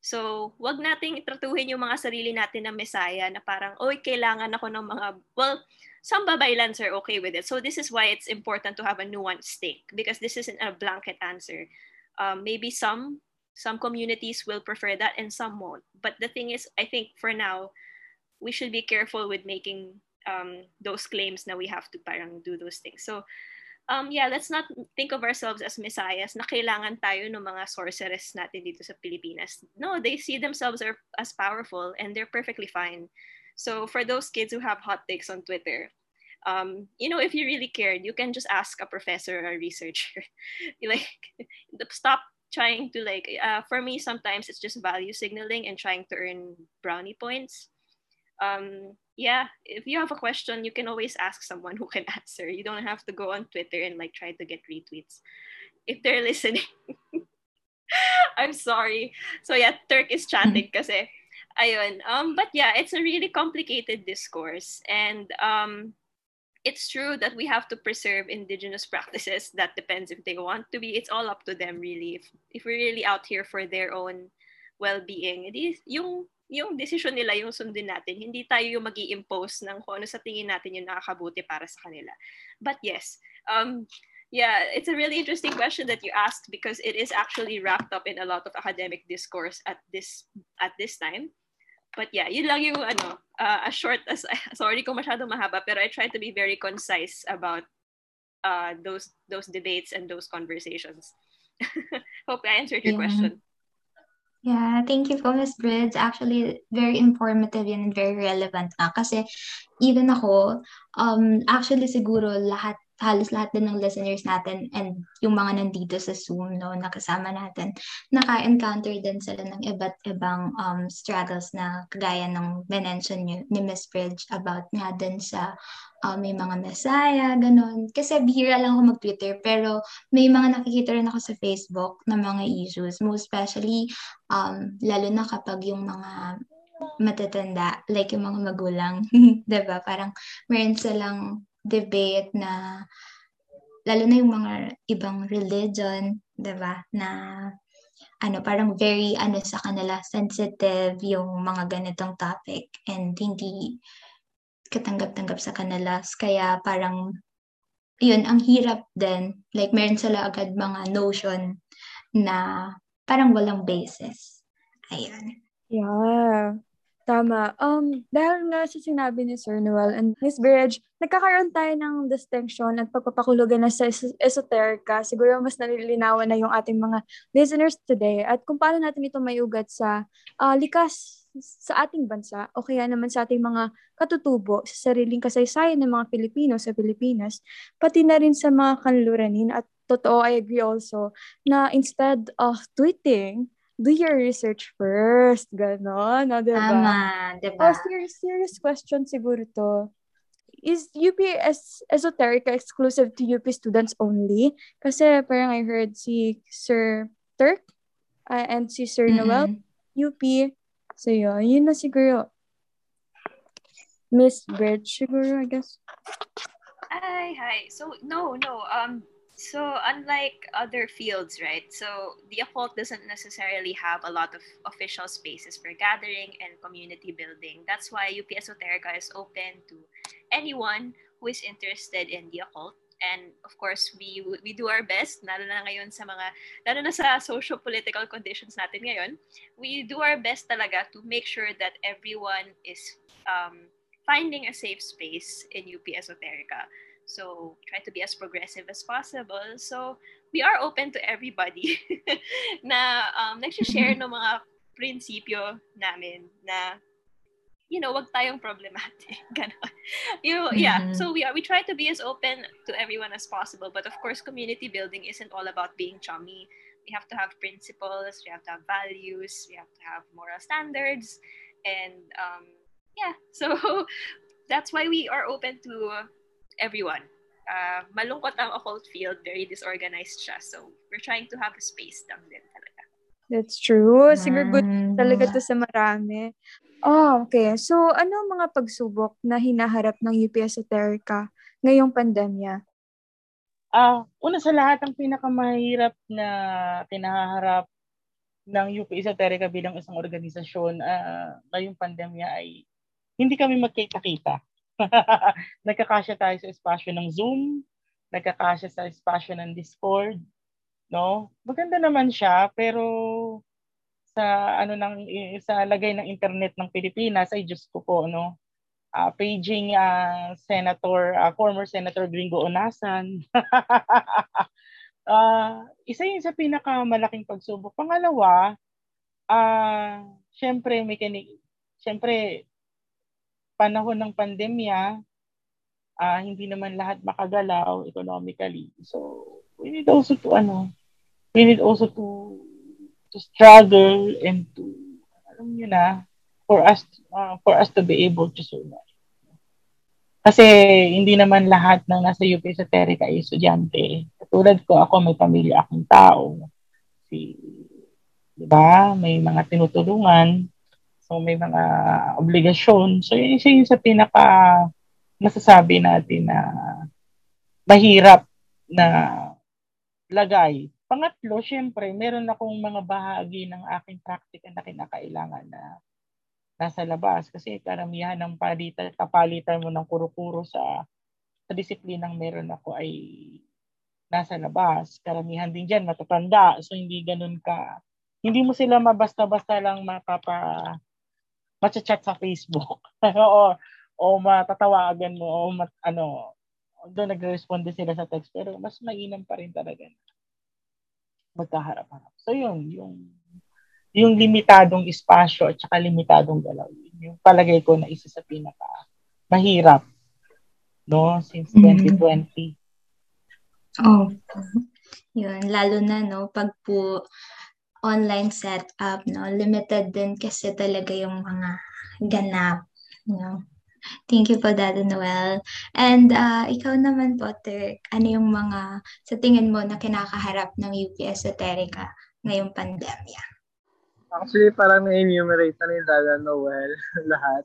So, wag nating itratuhin yung mga sarili natin na mesaya na parang, oy, kailangan ako ng mga, well, some babaylans are okay with it. So, this is why it's important to have a nuanced take because this isn't a blanket answer. Um, maybe some some communities will prefer that and some won't. But the thing is, I think for now, we should be careful with making um, those claims Now we have to parang do those things. So, um, yeah, let's not think of ourselves as messiahs na kailangan tayo ng mga sorceress natin dito sa Pilipinas. No, they see themselves are, as powerful and they're perfectly fine. So for those kids who have hot takes on Twitter, um, you know, if you really cared, you can just ask a professor or a researcher. like, stop trying to like. Uh, for me, sometimes it's just value signaling and trying to earn brownie points. Um, yeah, if you have a question, you can always ask someone who can answer. You don't have to go on Twitter and like try to get retweets. If they're listening, I'm sorry. So yeah, Turk is chatting kasi ayun. Um but yeah, it's a really complicated discourse and um it's true that we have to preserve indigenous practices. That depends if they want to be. It's all up to them really. If if we're really out here for their own well-being, edi yung yung decision nila yung sundin natin. Hindi tayo yung magi impose ng kung ano sa tingin natin yung nakakabuti para sa kanila. But yes, um, yeah, it's a really interesting question that you asked because it is actually wrapped up in a lot of academic discourse at this at this time. But yeah, yun lang yung ano, uh, as short as sorry kung masyadong mahaba, pero I try to be very concise about uh, those those debates and those conversations. Hope I answered your Yeah. question. Yeah, thank you po, Ms. Bridge. Actually, very informative yan and very relevant nga. Kasi even ako, um, actually siguro lahat, halos lahat din ng listeners natin and yung mga nandito sa Zoom, no, nakasama natin, naka-encounter din sila ng iba't ibang um, struggles na kagaya ng mention ni, ni Ms. Bridge about nga din sa um, may mga mesaya, ganun. Kasi bihira lang ako mag-Twitter, pero may mga nakikita rin ako sa Facebook na mga issues, most especially um, lalo na kapag yung mga matatanda, like yung mga magulang, 'di ba? Parang meron silang debate na lalo na yung mga ibang religion, 'di ba? Na ano, parang very ano sa kanila, sensitive yung mga ganitong topic and hindi katanggap-tanggap sa kanila. Kaya parang yun, ang hirap din. Like, meron sila agad mga notion na parang walang basis. Ayun. Yeah. Tama. Um, dahil nga sa sinabi ni Sir Noel and Miss Bridge, nagkakaroon tayo ng distinction at pagpapakulugan na sa es- esoterica. Siguro mas nalilinawan na yung ating mga listeners today at kung paano natin ito mayugat sa ah, likas sa ating bansa o kaya naman sa ating mga katutubo sa sariling kasaysayan ng mga Pilipino sa Pilipinas, pati na rin sa mga kanluranin at totoo, I agree also, na instead of tweeting, do your research first. Ganon, no, diba? Tama, di Oh, serious, serious question siguro to. Is UP es- Esoterica exclusive to UP students only? Kasi parang I heard si Sir Turk uh, and si Sir Noel, Mm-mm. UP. So yun, yun na siguro. Miss Bridge siguro, I guess. Hi, hi. So no, no. Um, so unlike other fields, right? So the occult doesn't necessarily have a lot of official spaces for gathering and community building. That's why UP Esoterica is open to anyone who is interested in the occult. And of course, we we do our best, lalo na ngayon sa mga, lalo na sa socio-political conditions natin ngayon, we do our best talaga to make sure that everyone is um, finding a safe space in UP Esoterica. So try to be as progressive as possible. So we are open to everybody na um, nagsishare ng mga prinsipyo namin na you know, wag tayong problematic. Ganon. You, yeah. Mhm. So we are we try to be as open to everyone as possible. But of course, community building isn't all about being chummy. We have to have principles. We have to have values. We have to have moral standards, and um, yeah. So that's why we are open to everyone. Uh, malungkot ang occult field, very disorganized siya. So we're trying to have a space lang din talaga. That's true. Siguro good Mm. talaga to sa marami. Oh, okay. So, ano ang mga pagsubok na hinaharap ng UP Esoterica ngayong pandemya? Ah, una sa lahat, ang pinakamahirap na kinaharap ng UP Esoterica bilang isang organisasyon ah, ngayong pandemya ay hindi kami magkita-kita. Nagkakasya tayo sa espasyo ng Zoom, nagkakasya sa espasyo ng Discord, no? Maganda naman siya, pero sa ano ng sa lagay ng internet ng Pilipinas ay Diyos ko po no? Ah, paging ah, senator ah, former senator Gringo Onasan. Ah, isa yun sa pinakamalaking pagsubok. Pangalawa ah syempre may kani syempre panahon ng pandemya ah hindi naman lahat makagalaw economically so we need also to ano we need also to to struggle and to alam niyo na for us uh, for us to be able to survive. Kasi hindi naman lahat ng nasa UP Esoterica ay estudyante. Katulad ko, ako may pamilya akong tao. Si di ba? May mga tinutulungan. So, may mga obligasyon. So, yun yun sa pinaka masasabi natin na mahirap na lagay. Pangatlo, syempre, meron akong mga bahagi ng aking practice na kinakailangan na nasa labas kasi karamihan ng palitan, kapalitan mo ng kuro-kuro sa sa disiplinang meron ako ay nasa labas. Karamihan din dyan, matatanda. So, hindi ganun ka. Hindi mo sila mabasta-basta lang mapapa matcha-chat sa Facebook. o, o matatawagan mo o mat, ano, doon nagre-respond sila sa text. Pero mas mainam pa rin talaga na magkaharap-harap. So, yun, yung yung limitadong espasyo at saka limitadong galaw. Yung palagay ko na isa sa pinaka mahirap no since Mhm. 2020. Oh. Yun, lalo na no pag po online setup no, limited din kasi talaga yung mga ganap, no. Thank you po, Dada Noel. And ah, ikaw naman po, Turk, ano yung mga sa tingin mo na kinakaharap ng UP Esoterica ngayong pandemya? Actually, parang na-enumerate na ni Dada Noel lahat.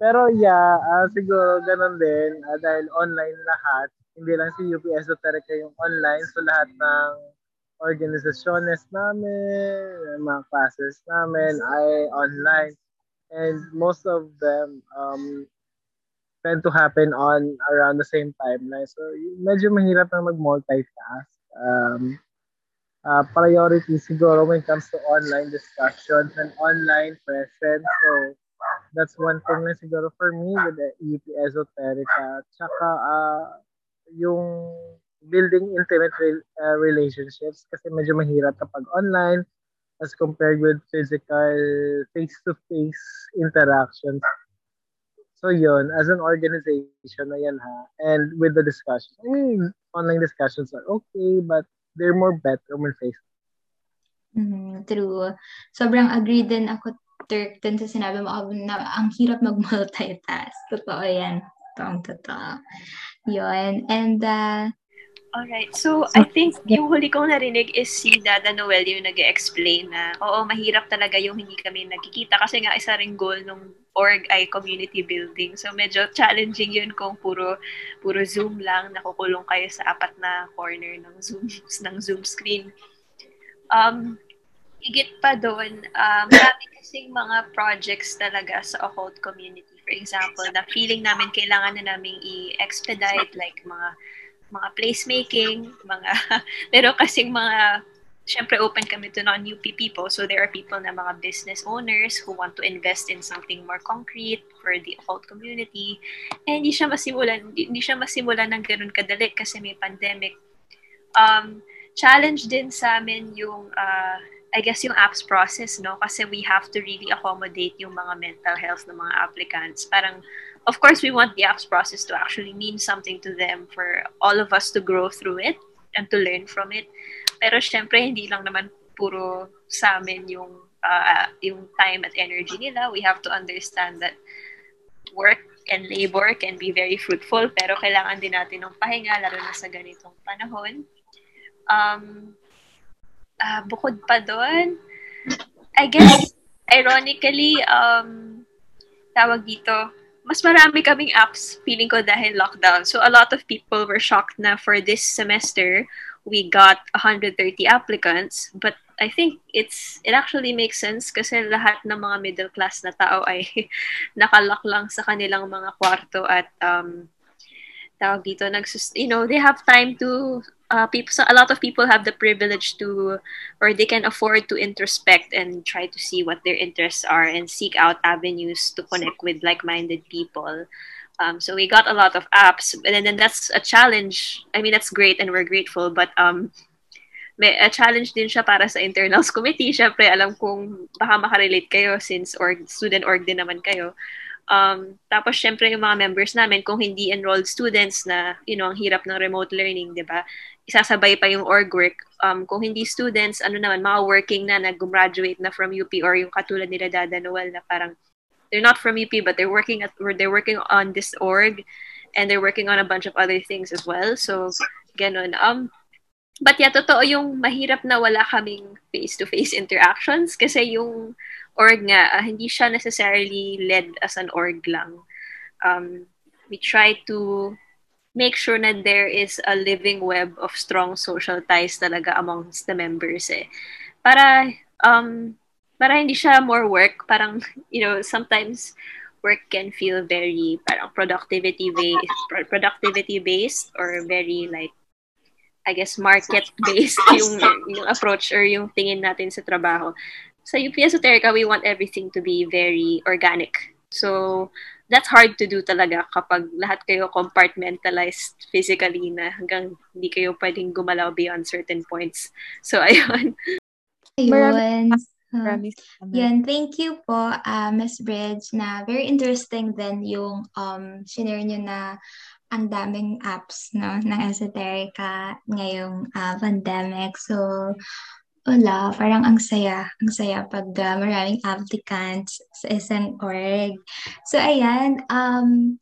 Pero yeah, ah, siguro ganun din ah, dahil online lahat. Hindi lang si UP Esoterica yung online. So lahat ng organisasyones namin, mga classes namin ay online. And most of them um, tend to happen on around the same timeline. So medyo mahirap na mag-multitask. Um, uh, priority siguro when it comes to online discussions and online presence. So, that's one thing na siguro for me with the UP Esoterica. Tsaka, uh, yung building intimate re- uh, relationships kasi medyo mahirap kapag online as compared with physical face-to-face interactions. So yun, as an organization na yan ha, and with the discussions, I mean, online discussions are okay, but they're more better when face Mm, true. Sobrang agree din ako, Turk, dun sa sinabi mo Ab, na ang hirap mag-multitask. Totoo yan. Totoong totoo. Yun. And, uh, Alright, so I think yung huli kong narinig is si Dada Noel yung nag explain na oo, mahirap talaga yung hindi kami nagkikita kasi nga isa ring goal nung org ay community building. So medyo challenging yun kung puro puro Zoom lang, nakukulong kayo sa apat na corner ng Zoom ng Zoom screen. Um, higit pa doon, um, marami kasing mga projects talaga sa occult community. For example, na feeling namin kailangan na namin i-expedite like mga mga placemaking, mga, meron kasing mga, syempre open kami to non-UP people. So there are people na mga business owners who want to invest in something more concrete for the occult community. And hindi siya masimulan, hindi siya masimulan ng ganun kadali kasi may pandemic. Um, challenge din sa amin yung, uh, I guess yung apps process, no? Kasi we have to really accommodate yung mga mental health ng mga applicants. Parang, of course, we want the apps process to actually mean something to them for all of us to grow through it and to learn from it. Pero syempre, hindi lang naman puro sa amin yung, uh, yung time at energy nila. We have to understand that work and labor can be very fruitful, pero kailangan din natin ng pahinga, lalo na sa ganitong panahon. Um, uh, bukod pa doon, I guess, ironically, um, tawag dito, mas marami kaming apps, feeling ko dahil lockdown. So a lot of people were shocked na for this semester, we got 130 applicants. But I think it's it actually makes sense kasi lahat ng mga middle class na tao ay nakalock lang sa kanilang mga kwarto at um, tawag dito, nagsus- you know, they have time to uh, people so a lot of people have the privilege to or they can afford to introspect and try to see what their interests are and seek out avenues to connect with like-minded people. Um, so we got a lot of apps and then that's a challenge. I mean that's great and we're grateful but um may a challenge din siya para sa internals committee. Syempre alam kong baka makarelate kayo since org student org din naman kayo Um, tapos, syempre, yung mga members namin, kung hindi enrolled students na, you know, ang hirap ng remote learning, di ba? Isasabay pa yung org work. Um, kung hindi students, ano naman, mga working na, nag-graduate na from UP or yung katulad nila Dada Noel na parang, they're not from UP, but they're working at, or they're working on this org and they're working on a bunch of other things as well. So, ganun. Um, But yeah, totoo yung mahirap na wala kaming face-to-face interactions kasi yung org nga, uh, hindi siya necessarily led as an org lang. Um, we try to make sure na there is a living web of strong social ties talaga amongst the members eh. Para, um, para hindi siya more work, parang, you know, sometimes work can feel very parang productivity based productivity based or very like I guess market based yung yung approach or yung tingin natin sa trabaho. Sa UP Esoterica, we want everything to be very organic. So that's hard to do talaga kapag lahat kayo compartmentalized physically na hanggang hindi kayo pwedeng gumalaw beyond certain points. So ayun. Ayun. Maraming. Yan, thank you po, uh, Ms. Bridge, na very interesting din yung um, share nyo na ang daming apps no, ng esoterica ngayong uh, pandemic. So, wala, parang ang saya. Ang saya pag uh, maraming applicants sa isang org. So, ayan, um,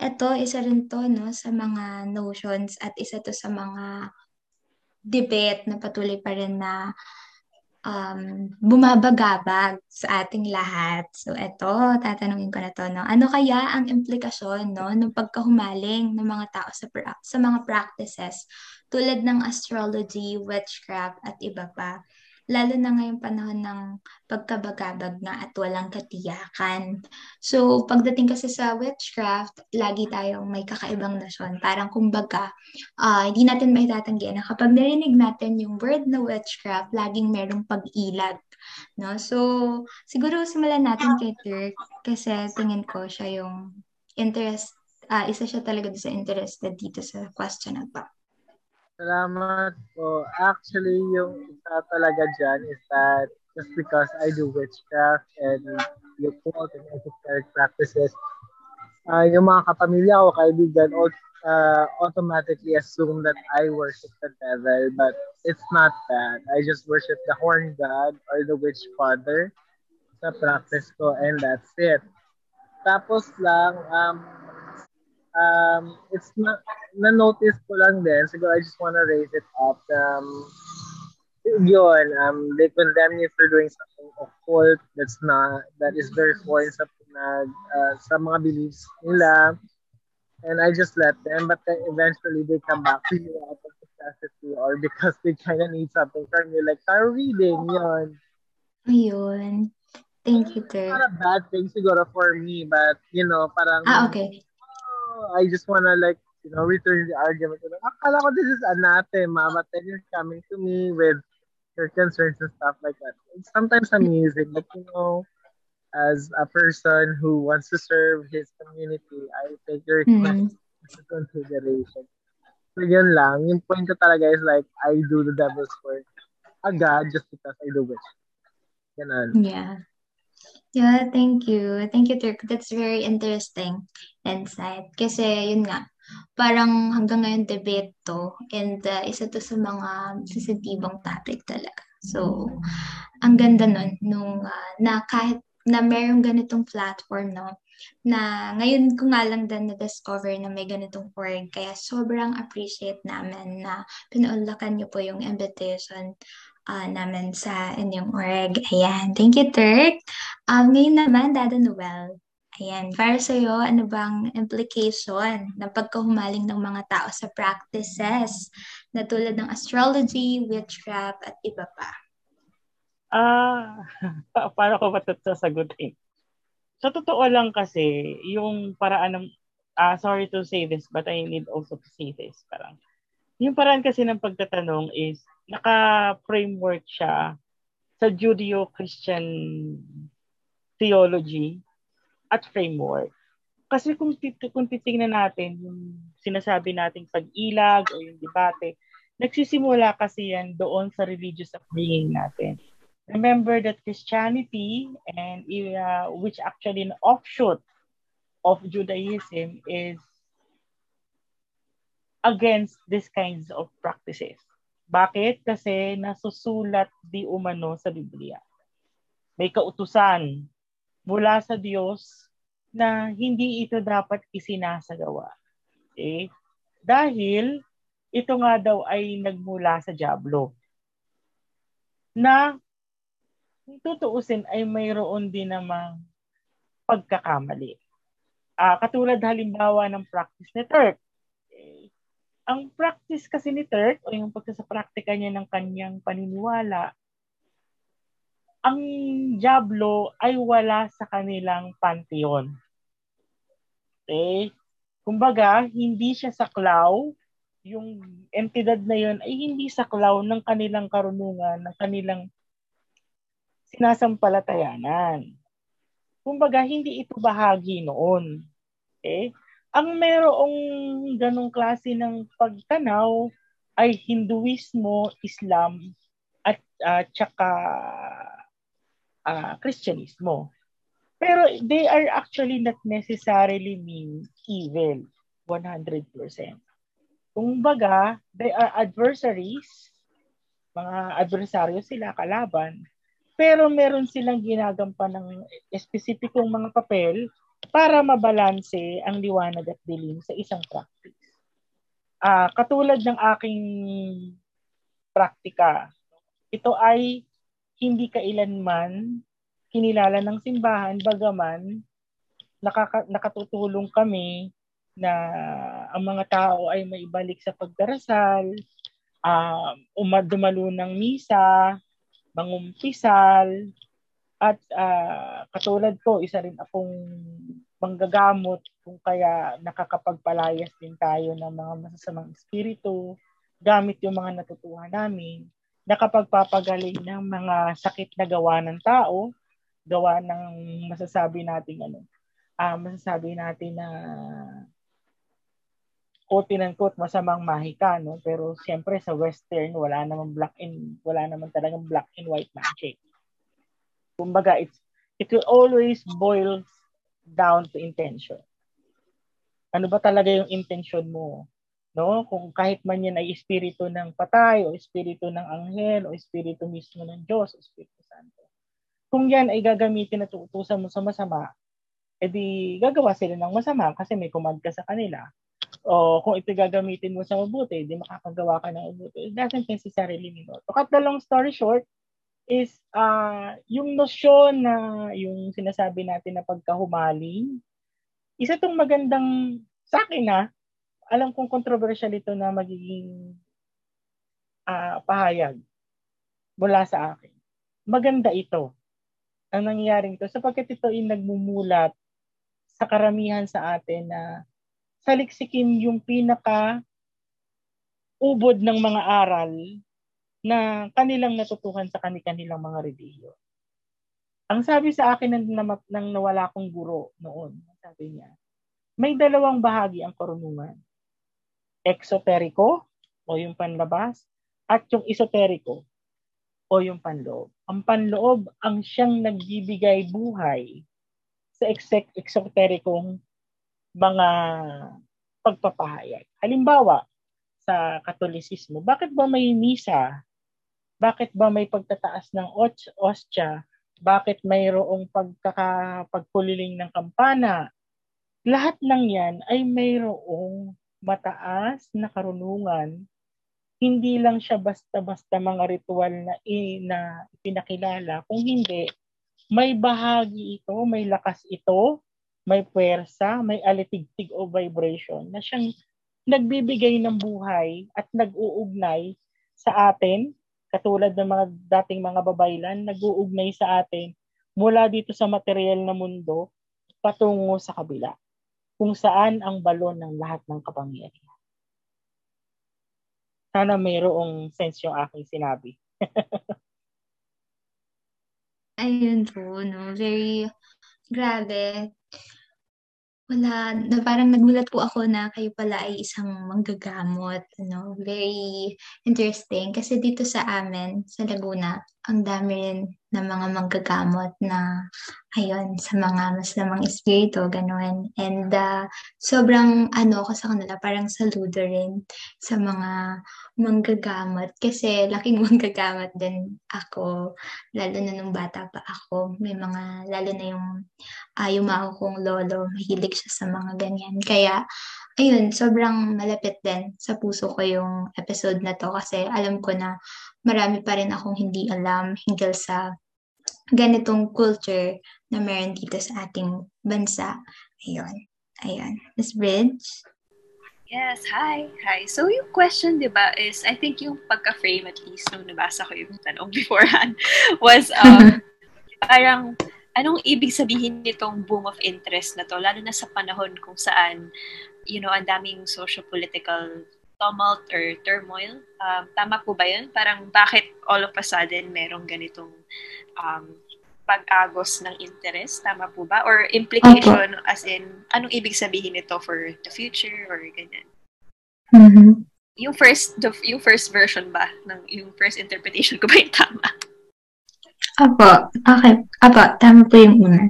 ito, isa rin to no, sa mga notions at isa to sa mga debate na patuloy pa rin na um, bumabagabag sa ating lahat. So, eto, tatanungin ko na to, no? Ano kaya ang implikasyon, no, ng pagkahumaling ng mga tao sa, pra- sa mga practices tulad ng astrology, witchcraft, at iba pa? Lalo na ngayong panahon ng pagkabagabag na at walang katiyakan. So, pagdating kasi sa witchcraft, lagi tayong may kakaibang nasyon. Parang kumbaga, ah hindi natin may tatanggihan na kapag narinig natin yung word na witchcraft, laging merong pag-ilag. No? So, siguro simulan natin kay Turk kasi tingin ko siya yung interest, ah isa siya talaga sa interested dito sa question na to. Salamat po. Actually, yung isa talaga dyan is that just because I do witchcraft and yung occult and esoteric practices, uh, yung mga kapamilya ko, kaibigan, uh, automatically assume that I worship the devil, but it's not that. I just worship the horn god or the witch father sa practice ko and that's it. Tapos lang, um, um, it's not, na-notice ko lang din, siguro I just wanna raise it up. Um, yun, um, they condemn you for doing something occult that's not, that is very foreign sa, na, uh, sa mga beliefs nila. And I just let them, but then eventually they come back to you out of necessity or because they kind of need something from you, like tarot reading, yun. Ayun. Thank you, It's not a bad thing siguro for me, but, you know, parang, Ah, okay. I just wanna like, you know, return the argument. Akala ko this is anathema, but then you're coming to me with your concerns and stuff like that. It's sometimes amusing, but you know, as a person who wants to serve his community, I take your request Mm. into consideration. So yun lang. Yung point ko talaga is like, I do the devil's work agad just because I do it. Ganun. Yeah. Yeah, thank you. Thank you, Turk. That's very interesting insight. Kasi yun nga, parang hanggang ngayon debate to and uh, isa to sa mga sensitibong topic talaga. So, ang ganda nun, nung uh, na kahit na merong ganitong platform, no, na ngayon ko nga lang din na-discover na may ganitong org. Kaya sobrang appreciate namin na pinaunlakan niyo po yung invitation uh, namin sa inyong org. Ayan. Thank you, Turk. Um, ngayon naman, Dada Noel. Ayan. Para sa iyo, ano bang implication ng pagkahumaling ng mga tao sa practices na tulad ng astrology, witchcraft, at iba pa? Ah, pa- paano ko ba ito sasagutin? Sa totoo lang kasi, yung paraan ng, ah, sorry to say this, but I need also to say this. Parang, yung paraan kasi ng pagtatanong is, naka-framework siya sa Judeo-Christian theology at framework. Kasi kung, tit- kung titingnan natin yung sinasabi nating pag-ilag o yung debate, nagsisimula kasi yan doon sa religious upbringing natin. Remember that Christianity and uh, which actually an offshoot of Judaism is against these kinds of practices. Bakit? Kasi nasusulat di umano sa Biblia. May kautusan mula sa Diyos na hindi ito dapat isinasagawa. Okay? Dahil ito nga daw ay nagmula sa Diablo. Na kung tutuusin ay mayroon din namang pagkakamali. Ah, katulad halimbawa ng practice ni Turk. Ang practice kasi ni Turk o yung pagkasapraktika niya ng kanyang paniniwala, ang Diablo ay wala sa kanilang pantheon. Okay? Kumbaga, hindi siya saklaw, yung entidad na yun ay hindi saklaw ng kanilang karunungan, ng kanilang sinasampalatayanan. Kumbaga, hindi ito bahagi noon. Okay? Ang merong ganong klase ng pagtanaw ay Hinduismo, Islam, at uh, tsaka uh, Kristyanismo. Pero they are actually not necessarily mean evil 100%. Kung baga, they are adversaries, mga adversaryo sila, kalaban, pero meron silang ginagampan ng espesipikong mga papel para mabalanse ang liwanag at dilim sa isang practice. Uh, katulad ng aking praktika, ito ay hindi kailanman kinilala ng simbahan bagaman nakaka, nakatutulong kami na ang mga tao ay maibalik sa pagdarasal, uh, umadumalo ng misa, mangumpisal, at uh, katulad ko, isa rin akong manggagamot kung kaya nakakapagpalayas din tayo ng mga masasamang espiritu gamit yung mga natutuhan namin nakapagpapagaling ng mga sakit na gawa ng tao, gawa ng masasabi natin ano, uh, masasabi natin na quote and quote masamang mahika no? Pero siyempre sa western wala namang black and wala naman talagang black and white magic kumbaga it's it will always boil down to intention ano ba talaga yung intention mo no? Kung kahit man yan ay espiritu ng patay o espiritu ng anghel o espiritu mismo ng Diyos o Espiritu Santo. Kung yan ay gagamitin at uutusan mo sa masama, edi gagawa sila ng masama kasi may command ka sa kanila. O kung ito gagamitin mo sa mabuti, di makakagawa ka ng mabuti. It doesn't necessarily mean no. To cut the long story short, is uh, yung nosyon na yung sinasabi natin na pagkahumaling, isa tong magandang sa akin na alam kong controversial ito na magiging uh, pahayag mula sa akin. Maganda ito ang nangyayaring ito sapagkat ito ay nagmumulat sa karamihan sa atin na saliksikin yung pinaka ubod ng mga aral na kanilang natutuhan sa kanilang mga relihiyon. Ang sabi sa akin ng, ng nawala kong guro noon, sabi niya, may dalawang bahagi ang karunungan exoterico o yung panlabas at yung esoterico o yung panloob. Ang panloob ang siyang nagbibigay buhay sa exec- exoterikong mga pagpapahayag. Halimbawa, sa Katolisismo, bakit ba may misa? Bakit ba may pagtataas ng ostya? Bakit mayroong pagkakapagpuliling ng kampana? Lahat ng yan ay mayroong mataas na karunungan, hindi lang siya basta-basta mga ritual na, na pinakilala. Kung hindi, may bahagi ito, may lakas ito, may puwersa, may alitigtig o vibration na siyang nagbibigay ng buhay at nag-uugnay sa atin, katulad ng mga dating mga babaylan, nag-uugnay sa atin mula dito sa material na mundo patungo sa kabila kung saan ang balon ng lahat ng kapangyarihan. Sana mayroong sense yung aking sinabi. Ayun po, no? Very, grabe. Wala, na parang nagulat po ako na kayo pala ay isang manggagamot. No? Very interesting. Kasi dito sa amin, sa Laguna, ang dami rin ng mga manggagamot na ayun, sa mga masamang espiritu, ganun. And uh, sobrang ano ako sa kanila, parang saludo rin sa mga manggagamot. Kasi laking manggagamot din ako, lalo na nung bata pa ako. May mga, lalo na yung, uh, yung kong lolo, mahilig siya sa mga ganyan. Kaya, ayun, sobrang malapit din sa puso ko yung episode na to kasi alam ko na marami pa rin akong hindi alam hinggil sa ganitong culture na meron dito sa ating bansa. Ayun. Ayun. Miss Bridge? Yes, hi. Hi. So yung question, di ba, is I think yung pagka-frame at least nung nabasa ko yung tanong beforehand was um, parang anong ibig sabihin nitong boom of interest na to, lalo na sa panahon kung saan, you know, ang daming socio-political tumult or turmoil. Um, tama po ba yun? Parang bakit all of a sudden merong ganitong um, pag-agos ng interest? Tama po ba? Or implication Opo. as in, anong ibig sabihin nito for the future or ganyan? Mhm. Yung first, the, yung first version ba? Ng, yung first interpretation ko ba yung tama? Apo. Okay. Apo. Tama po yung una.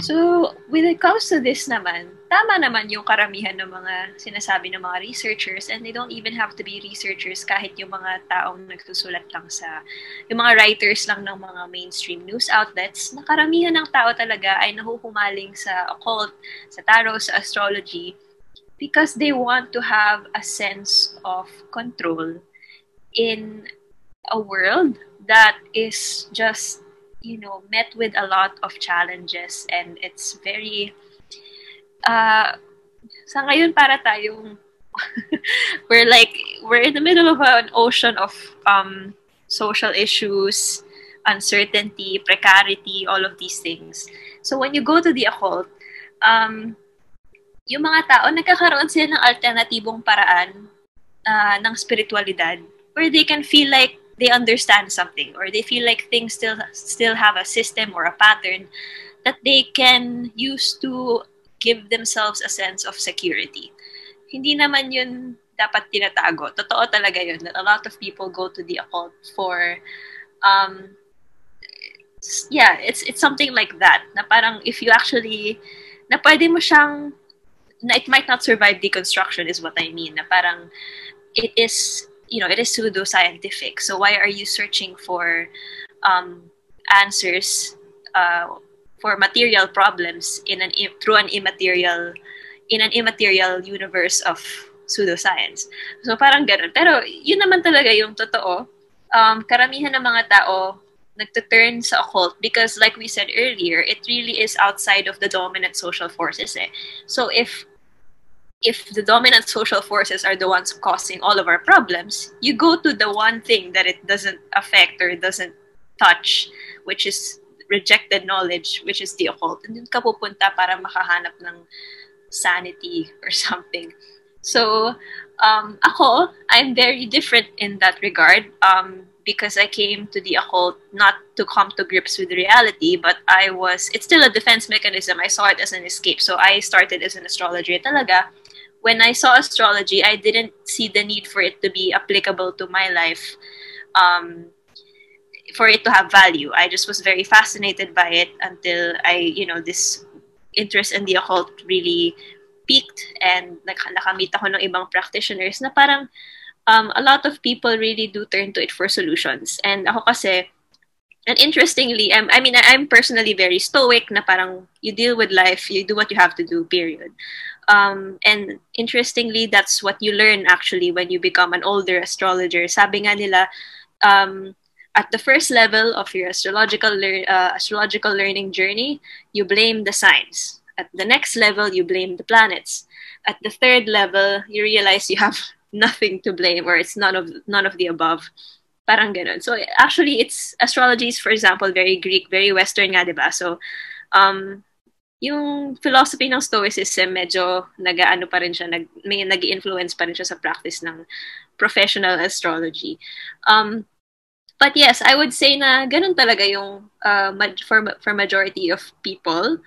So, when it comes to this naman, tama naman yung karamihan ng mga sinasabi ng mga researchers and they don't even have to be researchers kahit yung mga taong nagsusulat lang sa, yung mga writers lang ng mga mainstream news outlets, na karamihan ng tao talaga ay nahuhumaling sa occult, sa tarot, sa astrology, because they want to have a sense of control in a world that is just you know met with a lot of challenges and it's very uh sa ngayon para tayong we're like we're in the middle of an ocean of um social issues uncertainty precarity all of these things. So when you go to the occult um yung mga tao nagkakaroon sila ng alternatibong paraan uh, ng spiritualidad where they can feel like they understand something or they feel like things still still have a system or a pattern that they can use to give themselves a sense of security. Hindi naman yun dapat tinatago. Totoo talaga yun that a lot of people go to the occult for um yeah, it's it's something like that na parang if you actually na pwede mo siyang na it might not survive deconstruction is what I mean. Na parang it is you know, it is pseudo-scientific. So why are you searching for um, answers uh, for material problems in an through an immaterial in an immaterial universe of pseudoscience? So parang ganun. Pero yun naman talaga yung totoo. Um, karamihan ng mga tao nagtuturn sa occult because like we said earlier, it really is outside of the dominant social forces. Eh. So if if the dominant social forces are the ones causing all of our problems, you go to the one thing that it doesn't affect or it doesn't touch, which is rejected knowledge, which is the occult. And dun ka pupunta para makahanap ng sanity or something. So, um, ako, I'm very different in that regard um, because I came to the occult not to come to grips with reality, but I was, it's still a defense mechanism. I saw it as an escape. So I started as an astrologer talaga when I saw astrology, I didn't see the need for it to be applicable to my life, um, for it to have value. I just was very fascinated by it until I, you know, this interest in the occult really peaked and nak- nakamit ako ng ibang practitioners na parang um, a lot of people really do turn to it for solutions. And ako kasi, and interestingly, I'm, I mean, I'm personally very stoic na parang you deal with life, you do what you have to do, period. Um, and interestingly, that's what you learn actually when you become an older astrologer. Sabi nga nila, um, at the first level of your astrological uh, astrological learning journey, you blame the signs. At the next level, you blame the planets. At the third level, you realize you have nothing to blame, or it's none of none of the above. Parang ganun. So actually, it's astrology is, for example, very Greek, very Western nga, diba? So um, yung philosophy ng Stoicism, medyo nag-ano pa rin siya, nag, may nag influence pa rin siya sa practice ng professional astrology. Um, but yes, I would say na ganun talaga yung uh, for, for majority of people.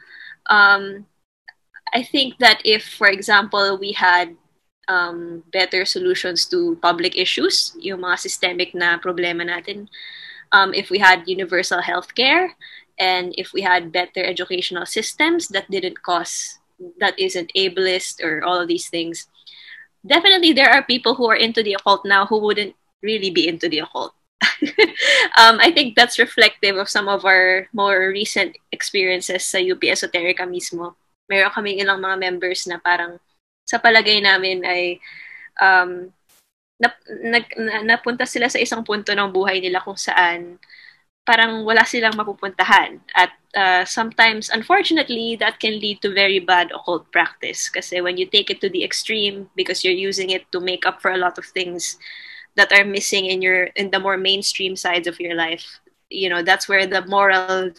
Um, I think that if, for example, we had um, better solutions to public issues, yung mga systemic na problema natin, um, if we had universal health care and if we had better educational systems that didn't cause that isn't ableist or all of these things definitely there are people who are into the occult now who wouldn't really be into the occult um, I think that's reflective of some of our more recent experiences sa UP Esoterica mismo. Meron kaming ilang mga members na parang sa palagay namin ay um, nap, nag, na, napunta sila sa isang punto ng buhay nila kung saan parang wala silang mapupuntahan. At uh, sometimes, unfortunately, that can lead to very bad occult practice. Kasi when you take it to the extreme because you're using it to make up for a lot of things that are missing in your in the more mainstream sides of your life, you know, that's where the moral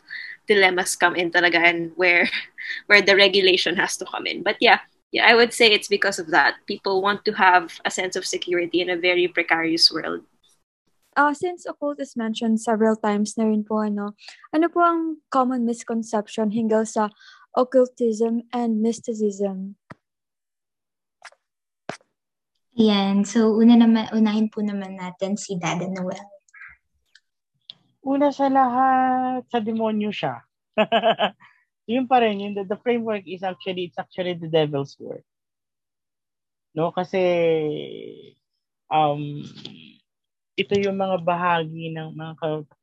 dilemmas come in talaga and where where the regulation has to come in. But yeah, yeah, I would say it's because of that. People want to have a sense of security in a very precarious world. Uh, since occult is mentioned several times na rin po, ano, ano po ang common misconception hinggil sa occultism and mysticism? Ayan. So, una naman, unahin po naman natin si Dada Noel. Una sa lahat, sa demonyo siya. yun pa rin, yun, the, the framework is actually, it's actually the devil's work. No, kasi, um, ito yung mga bahagi ng mga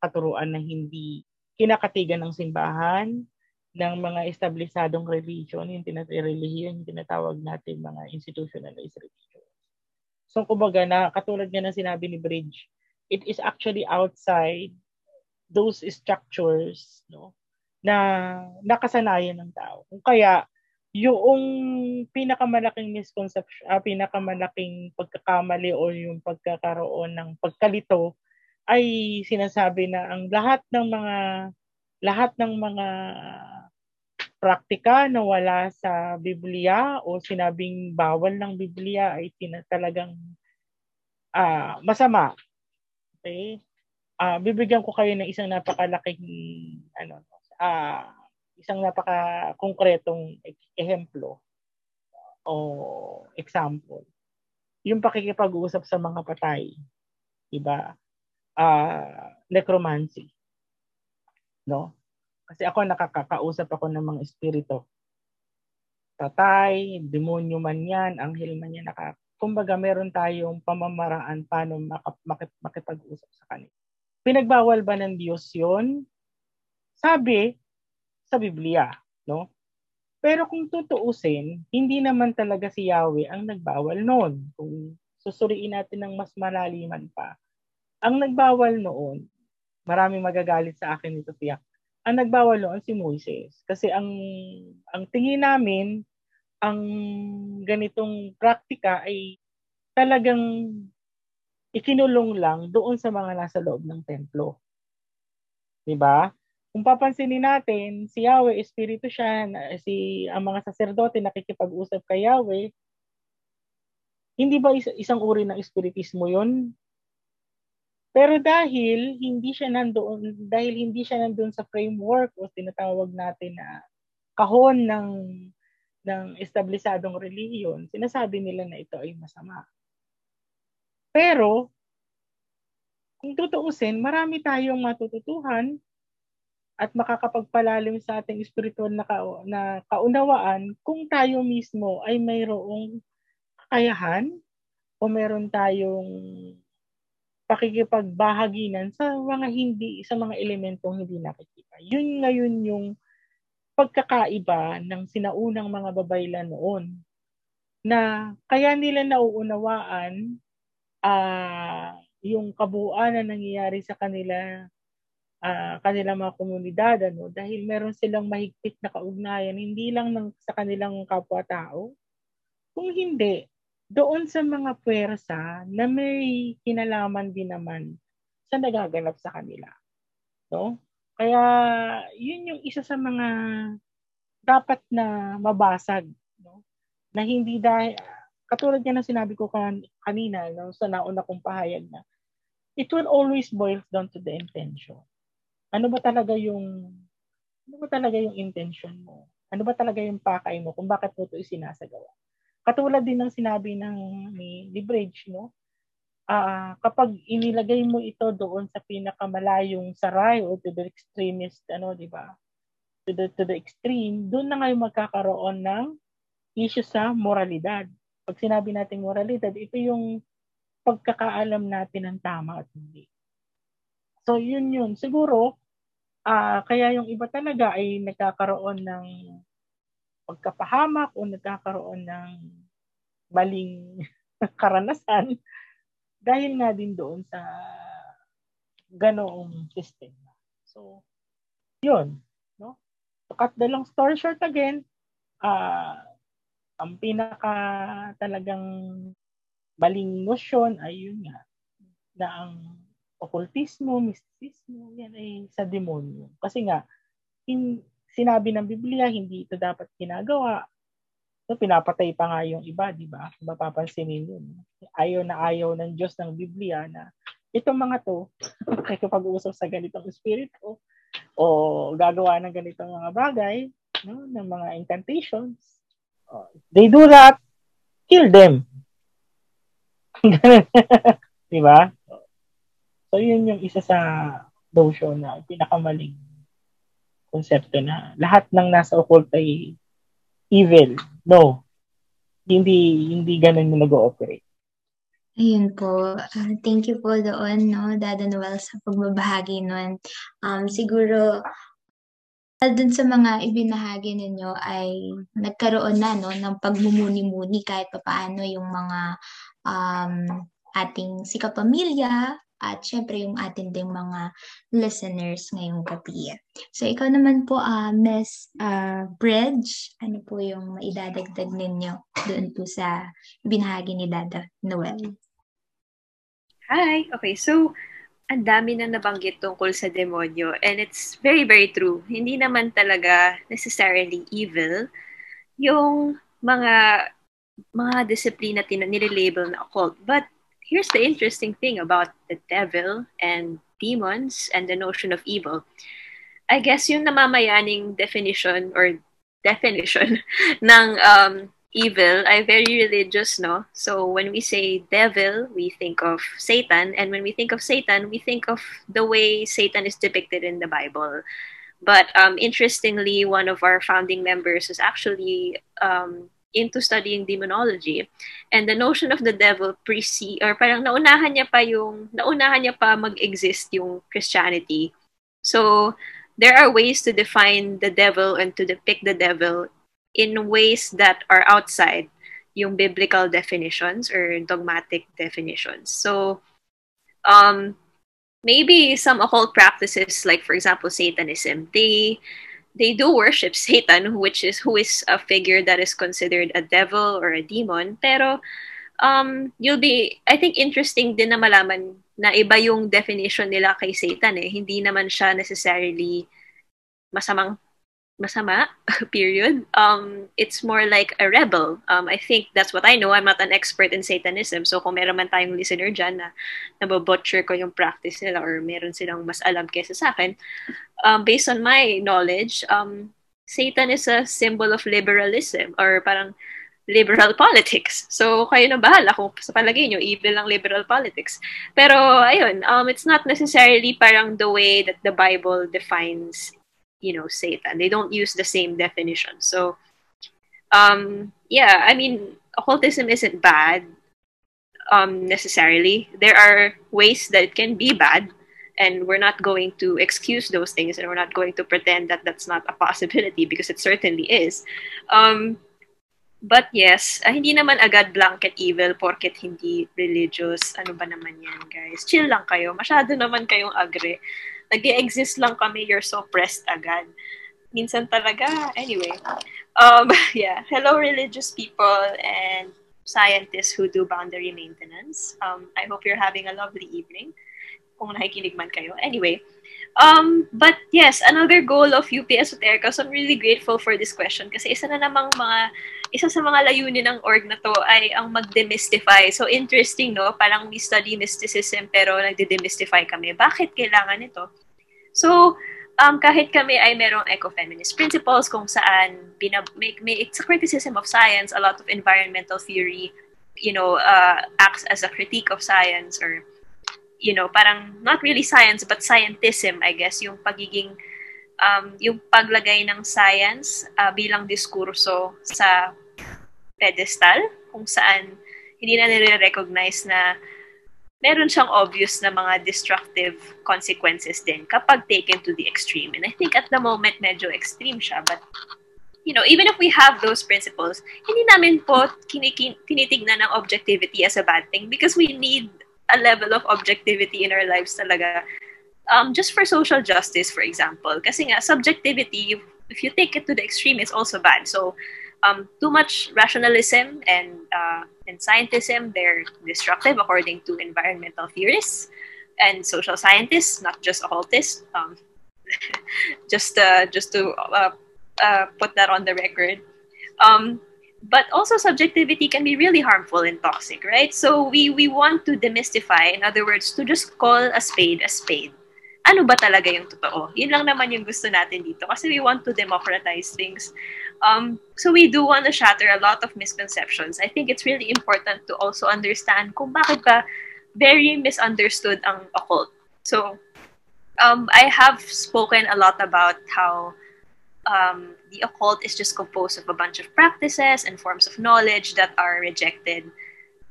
katuruan na hindi kinakatigan ng simbahan, ng mga establisadong religion, yung religion, yung tinatawag natin mga institutionalized religion. So, kumbaga, na, katulad nga ng sinabi ni Bridge, it is actually outside those structures no, na nakasanayan ng tao. Kung kaya, yung pinakamalaking misconception, uh, pinakamalaking pagkakamali o yung pagkakaroon ng pagkalito ay sinasabi na ang lahat ng mga lahat ng mga praktika na wala sa Biblia o sinabing bawal ng Biblia ay tina, talagang uh, masama. Okay? Uh, bibigyan ko kayo ng isang napakalaking ano uh, isang napaka konkretong ehemplo o example. Yung pakikipag-usap sa mga patay. Diba? Uh, necromancy. No? Kasi ako nakakakausap ako ng mga espiritu. Tatay, demonyo man yan, anghel man yan. Naka, kumbaga meron tayong pamamaraan paano makip, makipag-usap sa kanila. Pinagbawal ba ng Diyos yon? Sabi sa Biblia, no? Pero kung tutuusin, hindi naman talaga si Yahweh ang nagbawal noon. Kung susuriin natin ng mas malaliman pa, ang nagbawal noon, maraming magagalit sa akin nito tiyak, ang nagbawal noon si Moises. Kasi ang ang tingin namin, ang ganitong praktika ay talagang ikinulong lang doon sa mga nasa loob ng templo. 'Di ba? Kung papansinin natin, si Yahweh, espiritu siya, si ang mga saserdote nakikipag-usap kay Yahweh, hindi ba is, isang uri ng espiritismo 'yon? Pero dahil hindi siya nandoon, dahil hindi siya nandoon sa framework o tinatawag natin na kahon ng ng establisadong relihiyon, sinasabi nila na ito ay masama. Pero kung tutuusin, marami tayong matututuhan at makakapagpalalim sa ating spiritual na, ka, na kaunawaan kung tayo mismo ay mayroong kakayahan o meron tayong pakikipagbahaginan sa mga hindi sa mga elementong hindi nakikita. Yun ngayon yung pagkakaiba ng sinaunang mga babaylan noon na kaya nila nauunawaan uh, yung kabuuan na nangyayari sa kanila uh, kanilang mga komunidad ano dahil meron silang mahigpit na kaugnayan hindi lang ng sa kanilang kapwa-tao kung hindi doon sa mga pwersa na may kinalaman din naman sa nagaganap sa kanila. No? Kaya yun yung isa sa mga dapat na mabasag no? na hindi dahil katulad nga ng sinabi ko kan, kanina no, sa nauna kong pahayag na it will always boil down to the intention. Ano ba talaga yung ano ba talaga yung intention mo? Ano ba talaga yung pakay mo kung bakit mo ito isinasagawa? Katulad din ng sinabi ng ni, ni no? ah kapag inilagay mo ito doon sa pinakamalayong saray o to the extremist, ano, di ba? To the, to the extreme, doon na ngayon magkakaroon ng issue sa moralidad. Pag sinabi natin moralidad, ito yung pagkakaalam natin ng tama at hindi. So, yun yun. Siguro, ah kaya yung iba talaga ay nagkakaroon ng pagkapahamak o nagkakaroon ng maling karanasan dahil nga din doon sa ganoong sistema. So, yun. No? To cut the long story short again, ah ang pinaka talagang maling nosyon ay yun nga, na ang okultismo, mistismo, yan ay sa demonyo. Kasi nga, in, sinabi ng Biblia, hindi ito dapat ginagawa. So, pinapatay pa nga yung iba, di ba? Mapapansin ninyo. Ayaw na ayaw ng Diyos ng Biblia na itong mga to, nakikipag-usap sa ganitong espiritu, o gagawa ng ganitong mga bagay, no, ng mga incantations, oh, they do that, kill them. di ba? So, yun yung isa sa notion na pinakamaling konsepto na lahat ng nasa occult ay evil. No. Hindi hindi ganun yung nag-ooperate. Ayun po. Ah, thank you po doon, no, Dada Noel, sa pagbabahagi nun. Um, siguro, dun sa mga ibinahagi ninyo ay nagkaroon na no, ng pagmumuni-muni kahit papaano yung mga um, ating sikapamilya at syempre yung atin ding mga listeners ngayong gabi. So ikaw naman po, uh, Miss uh, Bridge, ano po yung maidadagdag ninyo doon po sa binahagi ni Dada Noel? Hi! Okay, so ang dami na nabanggit tungkol sa demonyo and it's very, very true. Hindi naman talaga necessarily evil yung mga mga disiplina tin nililabel na occult. But here's the interesting thing about the devil and demons and the notion of evil. I guess yung namamayaning definition or definition ng um, evil ay very religious, no? So when we say devil, we think of Satan, and when we think of Satan, we think of the way Satan is depicted in the Bible. But um, interestingly, one of our founding members is actually um, into studying demonology. And the notion of the devil precede, or parang naunahan niya pa yung, naunahan niya pa mag-exist yung Christianity. So, there are ways to define the devil and to depict the devil in ways that are outside yung biblical definitions or dogmatic definitions. So, um, maybe some occult practices, like for example, Satanism, they they do worship Satan, which is who is a figure that is considered a devil or a demon. Pero um, you'll be, I think interesting din na malaman na iba yung definition nila kay Satan eh. Hindi naman siya necessarily masamang masama, period. Um, it's more like a rebel. Um, I think that's what I know. I'm not an expert in Satanism. So kung meron man tayong listener dyan na nababutcher ko yung practice nila or meron silang mas alam kesa sa akin, um, based on my knowledge, um, Satan is a symbol of liberalism or parang liberal politics. So, kayo na bahala kung sa palagay nyo, evil ang liberal politics. Pero, ayun, um, it's not necessarily parang the way that the Bible defines you know Satan. They don't use the same definition. So um yeah, I mean occultism isn't bad um necessarily. There are ways that it can be bad and we're not going to excuse those things and we're not going to pretend that that's not a possibility because it certainly is. Um but yes, uh, hindi naman agad blanket evil porket hindi religious. Ano ba naman yan, guys? Chill lang kayo. Masyado naman kayong agre nag exist lang kami, you're so pressed agad. Minsan talaga, anyway. Um, yeah, hello religious people and scientists who do boundary maintenance. Um, I hope you're having a lovely evening. Kung nakikinig man kayo. Anyway, um, but yes, another goal of UP Esoterica, so I'm really grateful for this question kasi isa na namang mga, isa sa mga layunin ng org na to ay ang mag-demystify. So interesting, no? Parang we study mysticism pero nagde-demystify kami. Bakit kailangan ito? So, um, kahit kami ay merong ecofeminist principles kung saan binab- may, may, it's a criticism of science, a lot of environmental theory, you know, uh, acts as a critique of science or, you know, parang not really science, but scientism, I guess, yung pagiging, um, yung paglagay ng science uh, bilang diskurso sa pedestal, kung saan hindi na nire-recognize na meron siyang obvious na mga destructive consequences din kapag taken to the extreme. And I think at the moment, medyo extreme siya. But, you know, even if we have those principles, hindi namin po kinikin- tinitignan ng objectivity as a bad thing because we need a level of objectivity in our lives talaga. Um, just for social justice, for example. Kasi nga, subjectivity, if you take it to the extreme, it's also bad. So, um, too much rationalism and uh, and scientism they're destructive according to environmental theorists and social scientists, not just occultists. Um, just uh, just to uh, uh, put that on the record. Um, but also subjectivity can be really harmful and toxic, right? So we we want to demystify, in other words, to just call a spade a spade. Ano ba talaga yung totoo? Yun lang naman yung gusto natin dito kasi we want to democratize things. Um, so we do want to shatter a lot of misconceptions. I think it's really important to also understand kung bakit ba very misunderstood ang occult. So um, I have spoken a lot about how um, the occult is just composed of a bunch of practices and forms of knowledge that are rejected.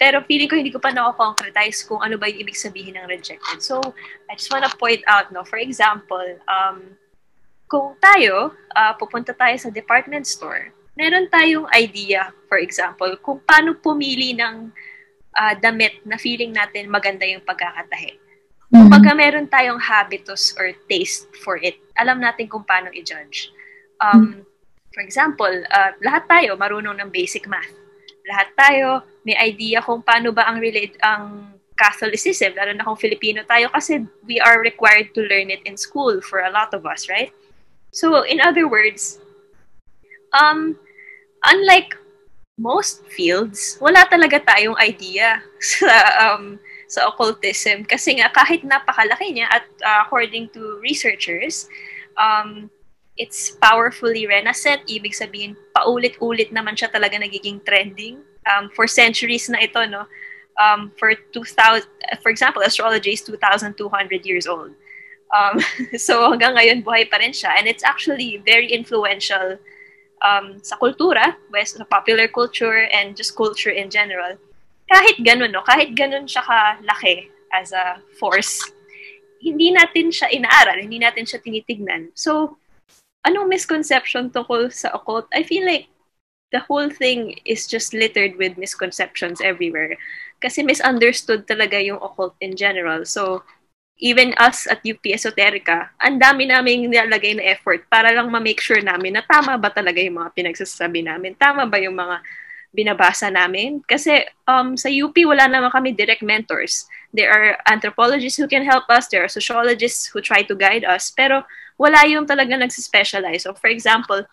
Pero feeling ko hindi ko pa na-concretize kung ano ba yung ibig sabihin ng rejected. So, I just wanna point out, no, for example, um, kung tayo, uh, pupunta tayo sa department store, meron tayong idea, for example, kung paano pumili ng uh, damit na feeling natin maganda yung pagkakatahi. Kapag meron tayong habitus or taste for it, alam natin kung paano i-judge. Um, for example, uh, lahat tayo marunong ng basic math. Lahat tayo may idea kung paano ba ang relate ang Catholicism, lalo na kung Filipino tayo kasi we are required to learn it in school for a lot of us, right? So, in other words, um, unlike most fields, wala talaga tayong idea sa um, sa occultism kasi nga kahit napakalaki niya at uh, according to researchers, um, it's powerfully renaissant. Ibig sabihin, paulit-ulit naman siya talaga nagiging trending. Um, for centuries na ito, no? Um, for 2000, for example, astrology is 2,200 years old. Um, so hanggang ngayon, buhay pa rin siya. And it's actually very influential um, sa kultura, west, sa popular culture, and just culture in general. Kahit ganun, no? Kahit ganun siya kalaki as a force, hindi natin siya inaaral, hindi natin siya tinitignan. So, anong misconception tungkol sa occult? I feel like the whole thing is just littered with misconceptions everywhere. Kasi misunderstood talaga yung occult in general. So, even us at UP Esoterica, ang dami naming nilalagay na effort para lang ma-make sure namin na tama ba talaga yung mga pinagsasabi namin? Tama ba yung mga binabasa namin? Kasi um, sa UP, wala naman kami direct mentors. There are anthropologists who can help us. There are sociologists who try to guide us. Pero wala yung talaga nagsispecialize. So, for example,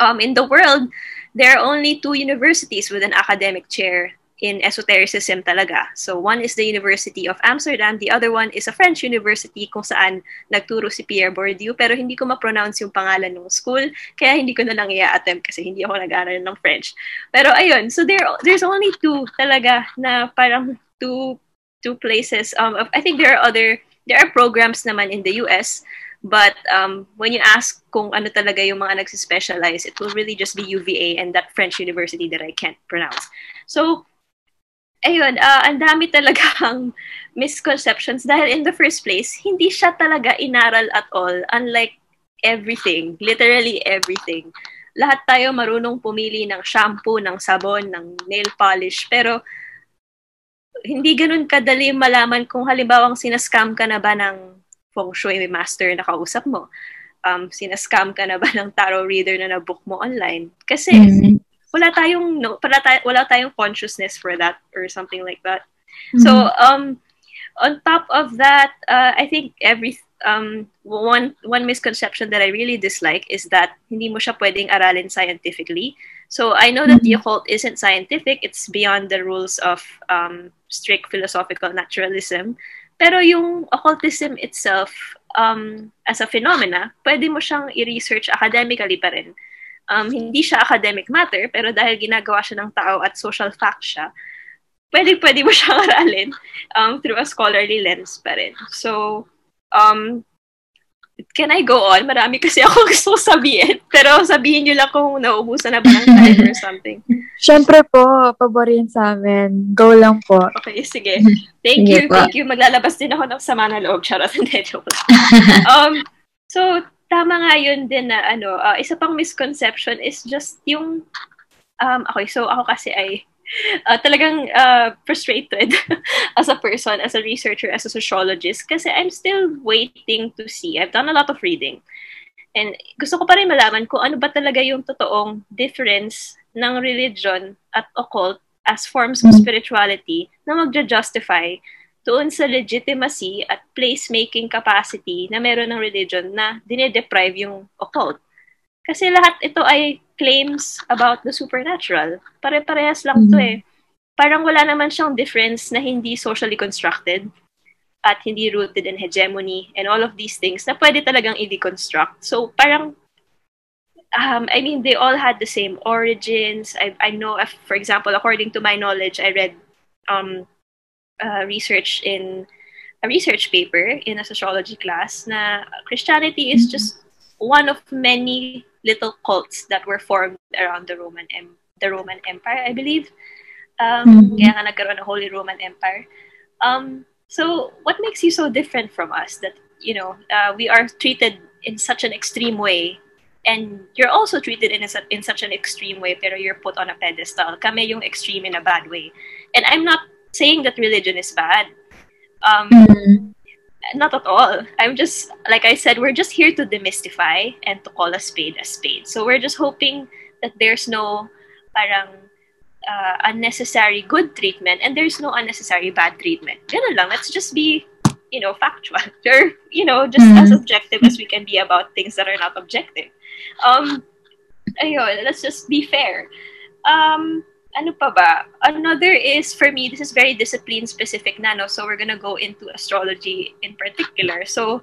um, in the world, there are only two universities with an academic chair in esotericism talaga. So one is the University of Amsterdam, the other one is a French university kung saan nagturo si Pierre Bourdieu pero hindi ko ma-pronounce yung pangalan ng school kaya hindi ko na lang i-attempt kasi hindi ako nag-aaral ng French. Pero ayun, so there there's only two talaga na parang two two places. Um, I think there are other there are programs naman in the US But um, when you ask kung ano talaga yung mga nagsispecialize, it will really just be UVA and that French university that I can't pronounce. So, ayun, uh, ang dami talagang misconceptions dahil in the first place, hindi siya talaga inaral at all, unlike everything, literally everything. Lahat tayo marunong pumili ng shampoo, ng sabon, ng nail polish, pero hindi ganun kadali malaman kung halimbawang sinascam ka na ba ng feng shui master na kausap mo. Um, sinascam ka na ba ng tarot reader na nabook mo online? Kasi mm-hmm. Wala tayong no, wala, tay- wala tayong consciousness for that or something like that. Mm-hmm. So um on top of that, uh, I think every um one one misconception that I really dislike is that hindi mo siya pwedeng aralin scientifically. So I know that mm-hmm. the occult isn't scientific; it's beyond the rules of um, strict philosophical naturalism. Pero yung occultism itself, um, as a phenomena, pwede mo siyang i-research academically pa rin. Um, hindi siya academic matter, pero dahil ginagawa siya ng tao at social fact siya, pwede pwede mo siyang aralin um, through a scholarly lens pa rin. So, um, can I go on? Marami kasi ako gusto sabihin. Pero sabihin niyo lang kung naubusan na ba ng time or something. Siyempre po, paborin sa amin. Go lang po. Okay, sige. Thank Sige you, po. thank you. Maglalabas din ako ng sama na loob. Charot, hindi, joke lang. um, so, tama nga yun din na ano, uh, isa pang misconception is just yung, um, okay, so ako kasi ay uh, talagang uh, frustrated as a person, as a researcher, as a sociologist kasi I'm still waiting to see. I've done a lot of reading. And gusto ko pa rin malaman kung ano ba talaga yung totoong difference ng religion at occult as forms of spirituality na magja-justify doon sa legitimacy at placemaking capacity na meron ng religion na dinedeprive yung occult. Kasi lahat ito ay claims about the supernatural. Pare-parehas lang to eh. Parang wala naman siyang difference na hindi socially constructed at hindi rooted in hegemony and all of these things na pwede talagang i-deconstruct. So parang um, I mean, they all had the same origins. I, I know, if, for example, according to my knowledge, I read um, uh, research in a research paper in a sociology class na Christianity is just one of many little cults that were formed around the Roman em- the Roman Empire, I believe. Um, Mhm. Kaya nga nagkaroon ng Holy Roman Empire. Um, so, what makes you so different from us that, you know, uh, we are treated in such an extreme way and you're also treated in, a, in such an extreme way pero you're put on a pedestal. Kami yung extreme in a bad way. And I'm not saying that religion is bad. Um, not at all. I'm just, like I said, we're just here to demystify and to call a spade a spade. So we're just hoping that there's no parang uh, unnecessary good treatment and there's no unnecessary bad treatment. Ganun lang. Let's just be, you know, factual. Or, you know, just Mhm. as objective as we can be about things that are not objective. Um, ayun, let's just be fair. Um, ano pa ba? Another is, for me, this is very discipline specific na, no? So we're gonna go into astrology in particular. So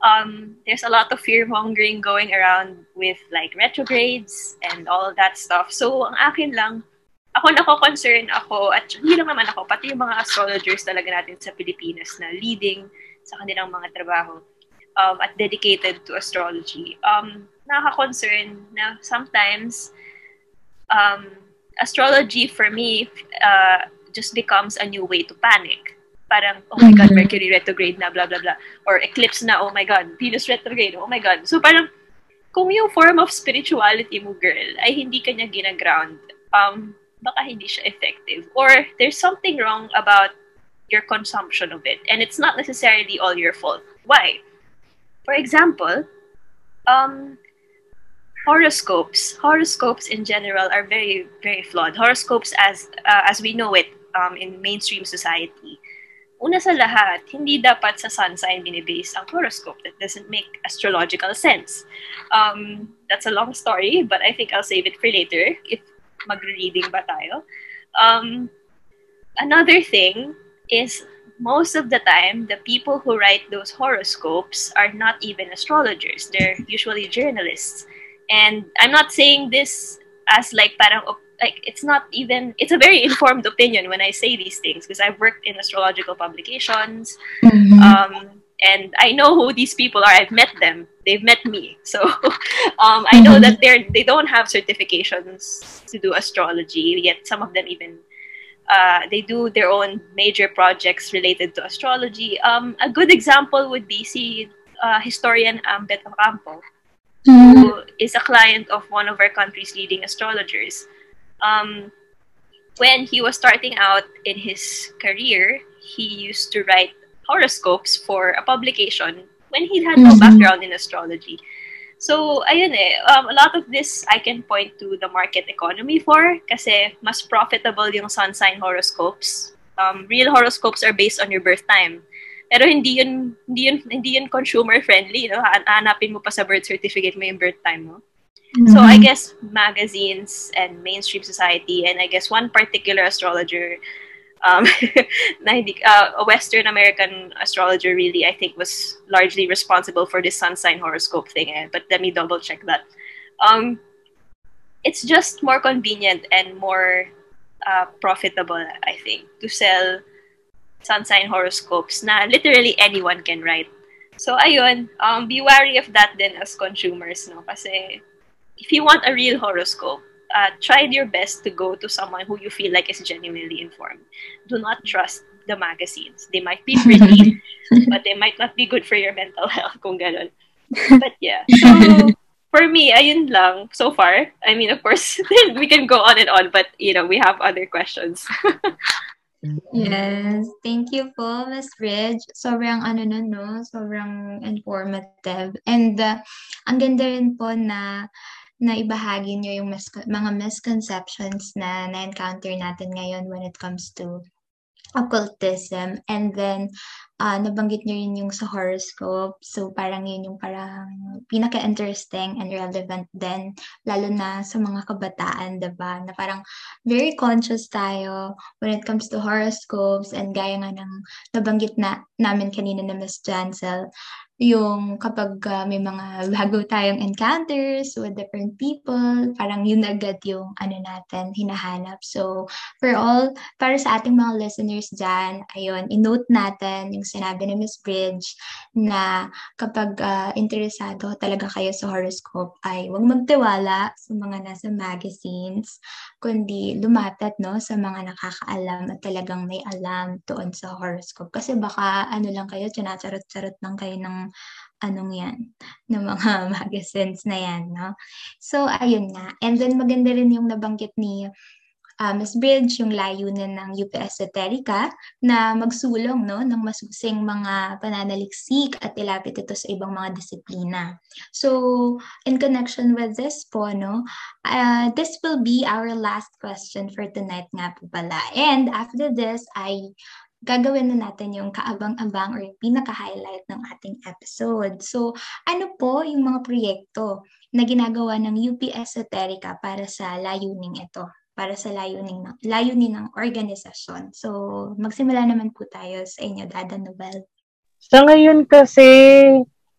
um, there's a lot of fear mongering going around with like retrogrades and all that stuff. So ang akin lang, ako nako-concern ako, at hindi lang naman ako, pati yung mga astrologers talaga natin sa Pilipinas na leading sa kanilang mga trabaho um, at dedicated to astrology. Um, nakaka-concern na sometimes um, astrology for me uh, just becomes a new way to panic. Parang, oh my God, Mhm. Mercury retrograde na, blah, blah, blah. Or eclipse na, oh my God, Venus retrograde, oh my God. So parang, kung yung form of spirituality mo, girl, ay hindi kanya ginaground, um, baka hindi siya effective. Or there's something wrong about your consumption of it. And it's not necessarily all your fault. Why? For example, um, horoscopes. Horoscopes in general are very, very flawed. Horoscopes as uh, as we know it um, in mainstream society. Una sa lahat, hindi dapat sa sun sign binibase ang horoscope. That doesn't make astrological sense. Um, that's a long story, but I think I'll save it for later if magre-reading ba tayo. Um, another thing is most of the time, the people who write those horoscopes are not even astrologers. They're usually journalists. And I'm not saying this as like parang like it's not even it's a very informed opinion when I say these things because I've worked in astrological publications Mhm. um, and I know who these people are. I've met them. They've met me. So um, I know that they're they don't have certifications to do astrology. Yet some of them even uh, they do their own major projects related to astrology. Um, a good example would be si uh, historian um, Beto Campo, who is a client of one of our country's leading astrologers. Um, when he was starting out in his career, he used to write horoscopes for a publication when he had no Mhm. background in astrology. So, ayun eh, um, a lot of this I can point to the market economy for kasi mas profitable yung sun sign horoscopes. Um, real horoscopes are based on your birth time. Pero hindi yun, hindi yun, hindi yun consumer friendly, no? Han- Hanapin mo pa sa birth certificate mo yung birth time mo. So I guess magazines and mainstream society, and I guess one particular astrologer, um, na hindi, uh, a Western American astrologer, really, I think was largely responsible for this sun sign horoscope thing. Eh? But let me double check that. Um, it's just more convenient and more uh, profitable, I think, to sell sun sign horoscopes na literally anyone can write. So, ayun, um, be wary of that then as consumers, no? Kasi if you want a real horoscope, uh, try your best to go to someone who you feel like is genuinely informed. Do not trust the magazines. They might be pretty, but they might not be good for your mental health kung ganun. But yeah. So, for me, ayun lang so far. I mean, of course, we can go on and on, but, you know, we have other questions. Yes, thank you po, Miss Ridge. Sobrang ano nun, no? Sobrang informative. And uh, ang ganda rin po na na ibahagi nyo yung mis- mga misconceptions na na-encounter natin ngayon when it comes to occultism. And then, uh, nabanggit nyo rin yung sa horoscope. So, parang yun yung parang pinaka-interesting and relevant din, lalo na sa mga kabataan, diba? Na parang very conscious tayo when it comes to horoscopes and gaya nga ng nabanggit na namin kanina na Miss Jansel, yung kapag uh, may mga bago tayong encounters with different people, parang yun agad yung ano natin, hinahanap. So, for all, para sa ating mga listeners dyan, ayun, in-note natin yung sinabi ni Miss Bridge na kapag uh, interesado talaga kayo sa horoscope ay huwag magtiwala sa mga nasa magazines, kundi lumapit no, sa mga nakakaalam at talagang may alam doon sa horoscope. Kasi baka ano lang kayo, tinatsarot-charot lang kayo ng anong yan, ng mga magazines na yan, no? So, ayun nga. And then, maganda rin yung nabanggit ni uh, Ms. Bridge, yung layunin ng UP Esoterica na magsulong no, ng masusing mga pananaliksik at ilapit ito sa ibang mga disiplina. So, in connection with this po, no, uh, this will be our last question for tonight nga po pala. And after this, I gagawin na natin yung kaabang-abang or yung pinaka-highlight ng ating episode. So, ano po yung mga proyekto na ginagawa ng UP Esoterica para sa layuning ito? Para sa layunin ng, layunin ng organisasyon. So, magsimula naman po tayo sa inyo, Dada Noel. Sa ngayon kasi,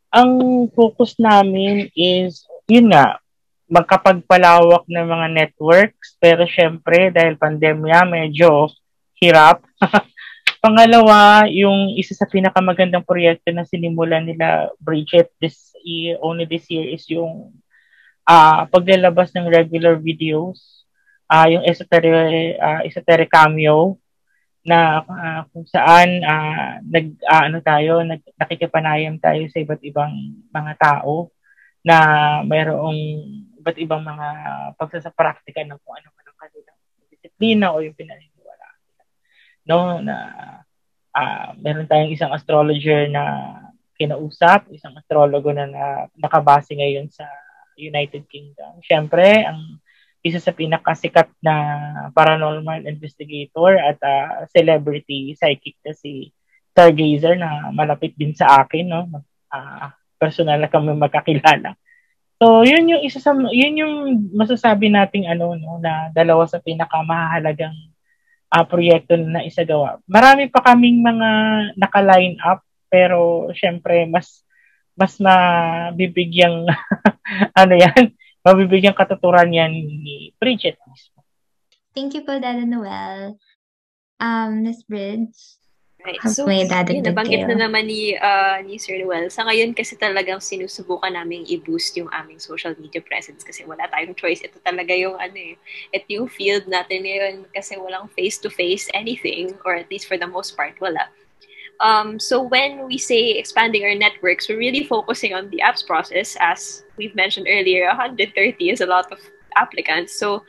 ang focus namin is, yun nga, magkapagpalawak ng mga networks. Pero syempre, dahil pandemya, medyo hirap. Pangalawa, yung isa sa pinakamagandang proyekto na sinimulan nila Bridget this year, only this year is yung uh, paglalabas ng regular videos, uh, yung esoteric, uh, esoteric cameo na uh, kung saan uh, nag uh, ano tayo nag nakikipanayam tayo sa iba't ibang mga tao na mayroong iba't ibang mga pagsasapraktika ng kung ano man ang kanilang disiplina o yung pinag no na uh, meron tayong isang astrologer na kinausap, isang astrologo na, na nakabase ngayon sa United Kingdom. Siyempre, ang isa sa pinakasikat na paranormal investigator at uh, celebrity psychic na si Stargazer na malapit din sa akin, no? Uh, personal na kami magkakilala. So, yun yung isa sa yun yung masasabi nating ano no na dalawa sa pinakamahalagang uh, proyekto na isagawa. Marami pa kaming mga naka-line up pero syempre mas mas mabibigyang ano yan, mabibigyang katuturan yan ni Bridget mismo. Thank you po, Dada Noel. Um, Miss Bridge. Right. So, may yun, dadagdag nabanggit na naman ni, uh, ni Sir Noel. Sa ngayon kasi talagang sinusubukan namin i-boost yung aming social media presence kasi wala tayong choice. Ito talaga yung ano eh, ito yung field natin ngayon kasi walang face-to-face anything or at least for the most part, wala. Um, so when we say expanding our networks, we're really focusing on the apps process. As we've mentioned earlier, 130 is a lot of applicants. So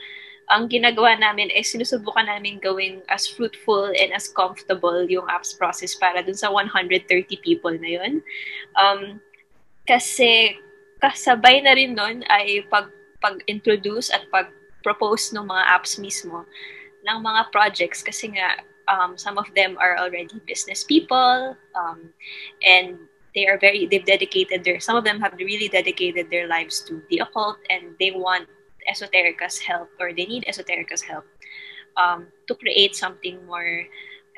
ang ginagawa namin ay sinusubukan namin gawing as fruitful and as comfortable yung apps process para dun sa 130 people na yun. Um, kasi kasabay na rin nun ay pag, pag-introduce at pag-propose ng mga apps mismo ng mga projects kasi nga um, some of them are already business people um, and they are very they've dedicated their some of them have really dedicated their lives to the occult and they want esoterica's help or they need esoterica's help um, to create something more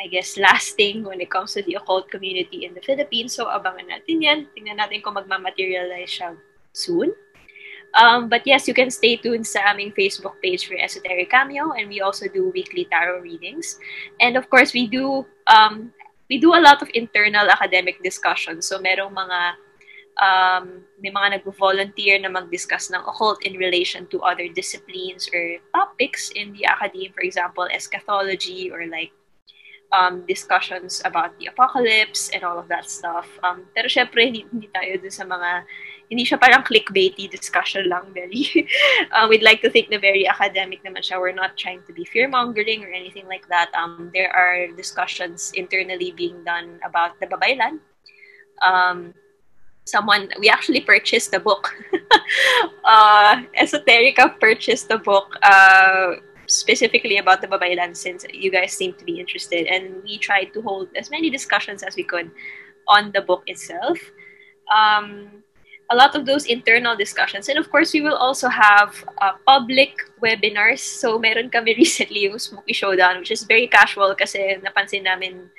I guess lasting when it comes to the occult community in the Philippines. So abangan natin yan. Tingnan natin kung magmamaterialize siya soon Um, but yes, you can stay tuned sa aming Facebook page for Esoteric Cameo, and we also do weekly tarot readings. And of course, we do um, we do a lot of internal academic discussions. So merong mga um, may mga nag-volunteer na mag-discuss ng occult in relation to other disciplines or topics in the academe, for example, eschatology or like um, discussions about the apocalypse and all of that stuff. Um, pero syempre, hindi, hindi tayo dun sa mga hindi siya parang clickbaity discussion lang, very. uh, we'd like to think na very academic naman siya. We're not trying to be fear-mongering or anything like that. Um, there are discussions internally being done about the babaylan. Um, someone, we actually purchased the book. uh, Esoterica purchased the book uh, specifically about the babaylan since you guys seem to be interested. And we tried to hold as many discussions as we could on the book itself. Um, a lot of those internal discussions. And of course, we will also have uh, public webinars. So meron kami recently yung Spooky Showdown, which is very casual kasi napansin namin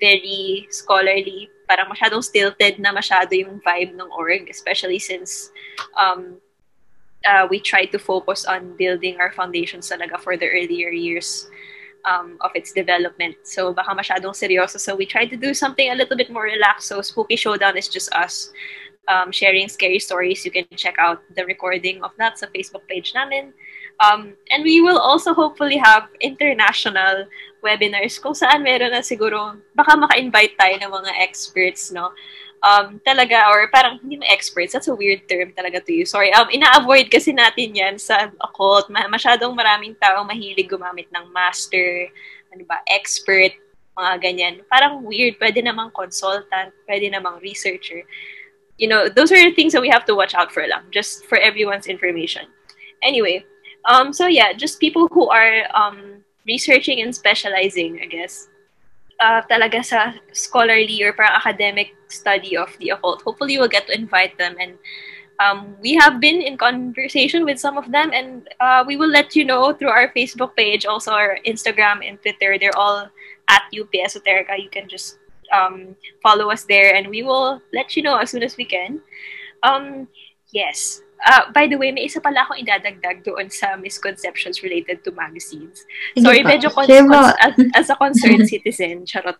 very scholarly. Parang masyadong stilted na masyado yung vibe ng org, especially since um, uh, we try to focus on building our foundations talaga for the earlier years um, of its development. So baka masyadong seryoso. So we try to do something a little bit more relaxed. So Spooky Showdown is just us um, sharing scary stories. You can check out the recording of that sa Facebook page namin. Um, and we will also hopefully have international webinars kung saan meron na siguro, baka maka-invite tayo ng mga experts, no? Um, talaga, or parang hindi mo experts, that's a weird term talaga to you. Sorry, um, ina-avoid kasi natin yan sa occult. Ma- masyadong maraming tao mahilig gumamit ng master, ano ba, expert, mga ganyan. Parang weird, pwede namang consultant, pwede namang researcher you know, those are the things that we have to watch out for lang, just for everyone's information. Anyway, um, so yeah, just people who are um, researching and specializing, I guess, uh, talaga sa scholarly or parang academic study of the occult. Hopefully, we'll get to invite them and um, we have been in conversation with some of them and uh, we will let you know through our Facebook page, also our Instagram and Twitter. They're all at UP Esoterica. You can just um, follow us there and we will let you know as soon as we can. Um, yes. Uh, by the way, may isa pala akong idadagdag doon sa misconceptions related to magazines. Sorry, medyo cons- cons- as, as a concerned citizen, charot.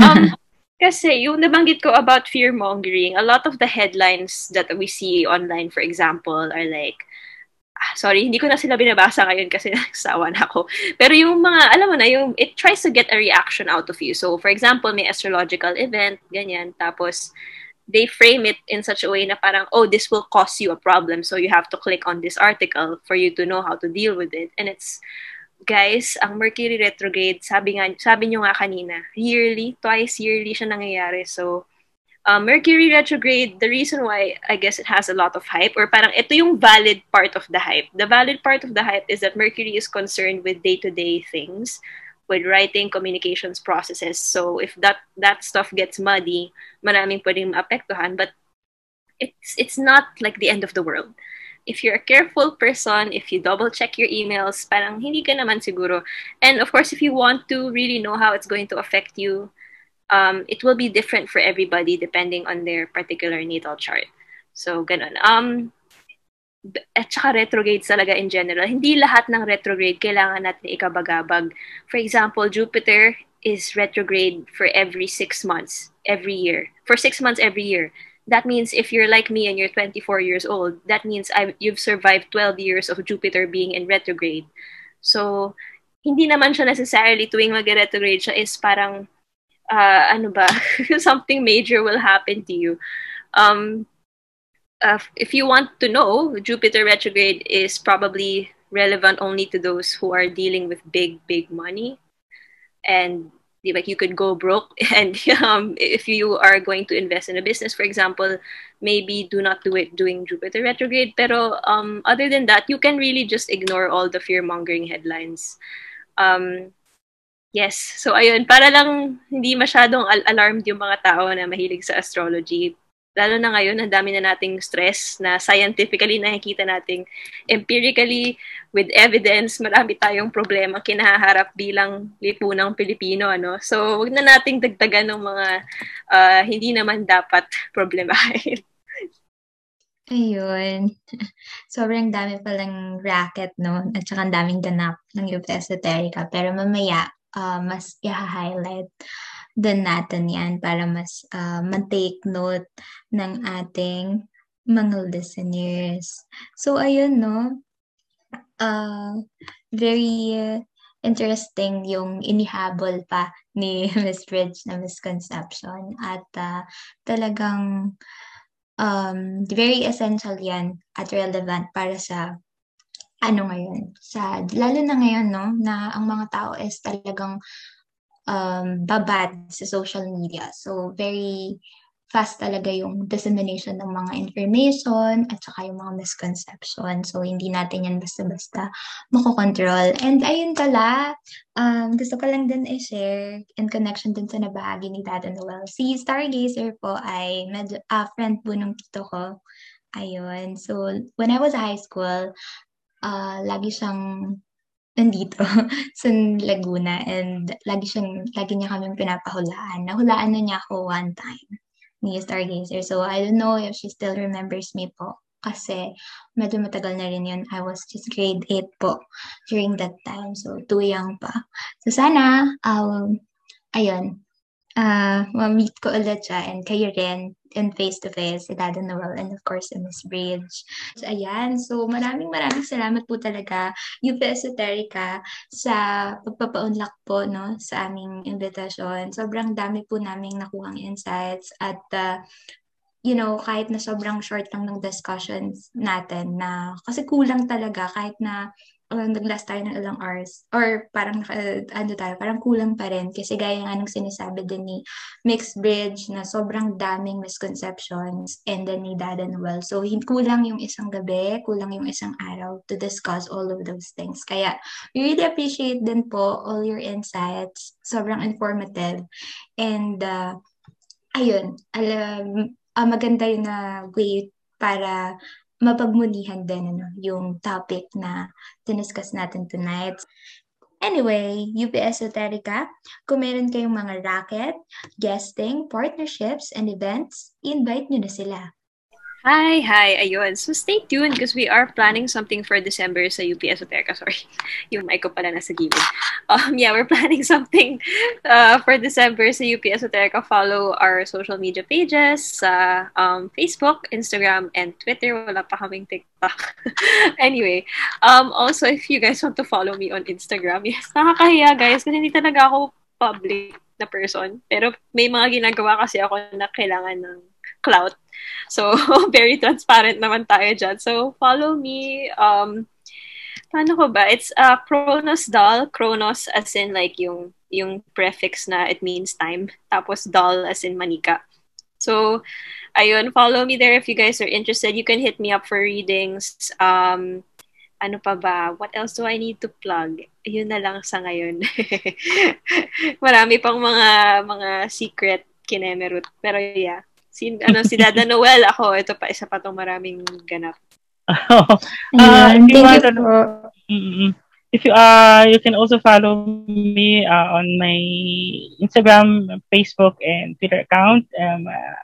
Um, kasi yung nabanggit ko about fear-mongering, a lot of the headlines that we see online, for example, are like, ah, sorry, hindi ko na sila binabasa ngayon kasi nagsawa na ako. Pero yung mga, alam mo na, yung, it tries to get a reaction out of you. So, for example, may astrological event, ganyan, tapos, they frame it in such a way na parang, oh, this will cause you a problem. So, you have to click on this article for you to know how to deal with it. And it's, guys, ang Mercury retrograde, sabi nga, sabi nyo nga kanina, yearly, twice yearly siya nangyayari. So, uh, Mercury retrograde, the reason why I guess it has a lot of hype, or parang ito yung valid part of the hype. The valid part of the hype is that Mercury is concerned with day-to-day things, with writing, communications processes. So if that that stuff gets muddy, maraming pwedeng maapektuhan, but it's it's not like the end of the world. If you're a careful person, if you double check your emails, parang hindi ka naman siguro. And of course, if you want to really know how it's going to affect you, um, it will be different for everybody depending on their particular natal chart. So, ganun. Um, at saka retrograde talaga in general. Hindi lahat ng retrograde kailangan natin ikabagabag. For example, Jupiter is retrograde for every six months, every year. For six months every year. That means if you're like me and you're 24 years old, that means I, you've survived 12 years of Jupiter being in retrograde. So, hindi naman siya necessarily tuwing mag-retrograde siya is parang uh, ano ba, something major will happen to you. Um, uh, if you want to know, Jupiter retrograde is probably relevant only to those who are dealing with big, big money. And like you could go broke. And um, if you are going to invest in a business, for example, maybe do not do it during Jupiter retrograde. Pero um, other than that, you can really just ignore all the fear mongering headlines. Um, Yes. So, ayun, para lang hindi masyadong al- alarmed yung mga tao na mahilig sa astrology. Lalo na ngayon, ang dami na nating stress na scientifically nakikita nating empirically with evidence, marami tayong problema kinaharap bilang lipunang Pilipino. Ano? So, wag na nating dagdagan ng mga uh, hindi naman dapat problemahin. Ayun. Sobrang dami palang racket, no? At saka ang daming ganap ng UP Esoterica. Pero mamaya, ah, mas i-highlight din natin yan para mas ah, ma-take note ng ating mga listeners. So, ayun, no? Ah, very uh, interesting yung inihabol pa ni Miss Bridge na misconception. At ah, talagang um, very essential yan at relevant para sa ano ngayon, sa, lalo na ngayon, no, na ang mga tao is talagang um, babad sa social media. So, very fast talaga yung dissemination ng mga information at saka yung mga misconception. So, hindi natin yan basta-basta makokontrol. And ayun pala, um, gusto ko lang din i-share in connection din sa nabahagi ni Dad Noel. Si Stargazer po ay medyo, uh, friend po ng tito ko. Ayun. So, when I was high school, uh, lagi siyang nandito sa Laguna and lagi siyang lagi niya kaming pinapahulaan. Nahulaan na niya ako one time ni Stargazer. So I don't know if she still remembers me po kasi medyo matagal na rin yun. I was just grade 8 po during that time. So too young pa. So sana, um, ayun, uh, ma-meet ko ulit siya and kayo rin in face-to-face, si Dada Noel and of course si Miss Bridge. So, ayan. So, maraming maraming salamat po talaga, UP Esoterica, sa pagpapaunlak po no, sa aming invitation. Sobrang dami po naming nakuhang insights at uh, you know, kahit na sobrang short lang ng discussions natin na kasi kulang talaga kahit na uh, nag-last tayo ng ilang hours or parang uh, ano tayo, parang kulang pa rin kasi gaya nga ng sinasabi din ni Mixed Bridge na sobrang daming misconceptions and then ni Dada Noel. So, kulang yung isang gabi, kulang yung isang araw to discuss all of those things. Kaya, we really appreciate din po all your insights. Sobrang informative. And, uh, ayun, alam, uh, maganda yun na way para mapagmunihan din ano, yung topic na diniscuss natin tonight. Anyway, UP Esoterica, kung meron kayong mga racket, guesting, partnerships, and events, invite nyo na sila. Hi, hi, ayun. So stay tuned because we are planning something for December sa UP Esoterica. Sorry, yung mic ko pala nasa gilid. Um, yeah, we're planning something uh, for December sa UP Esoterica. Follow our social media pages sa um, Facebook, Instagram, and Twitter. Wala pa kaming TikTok. anyway, um, also if you guys want to follow me on Instagram, yes, nakakahiya guys kasi hindi talaga ako public na person. Pero may mga ginagawa kasi ako na kailangan ng clout. So, very transparent naman tayo dyan. So, follow me. Um, paano ko ba? It's uh, Kronos doll. Kronos as in like yung yung prefix na it means time. Tapos doll as in manika. So, ayun, follow me there if you guys are interested. You can hit me up for readings. Um, ano pa ba? What else do I need to plug? Yun na lang sa ngayon. Marami pang mga mga secret kinemerut. Pero yeah, si, ano, si Dada Noel, ako, ito pa, isa pa tong maraming ganap. uh, Ayan, if you thank want you to- po. Mm-mm. If you uh you can also follow me uh, on my Instagram, Facebook, and Twitter account. Um, uh,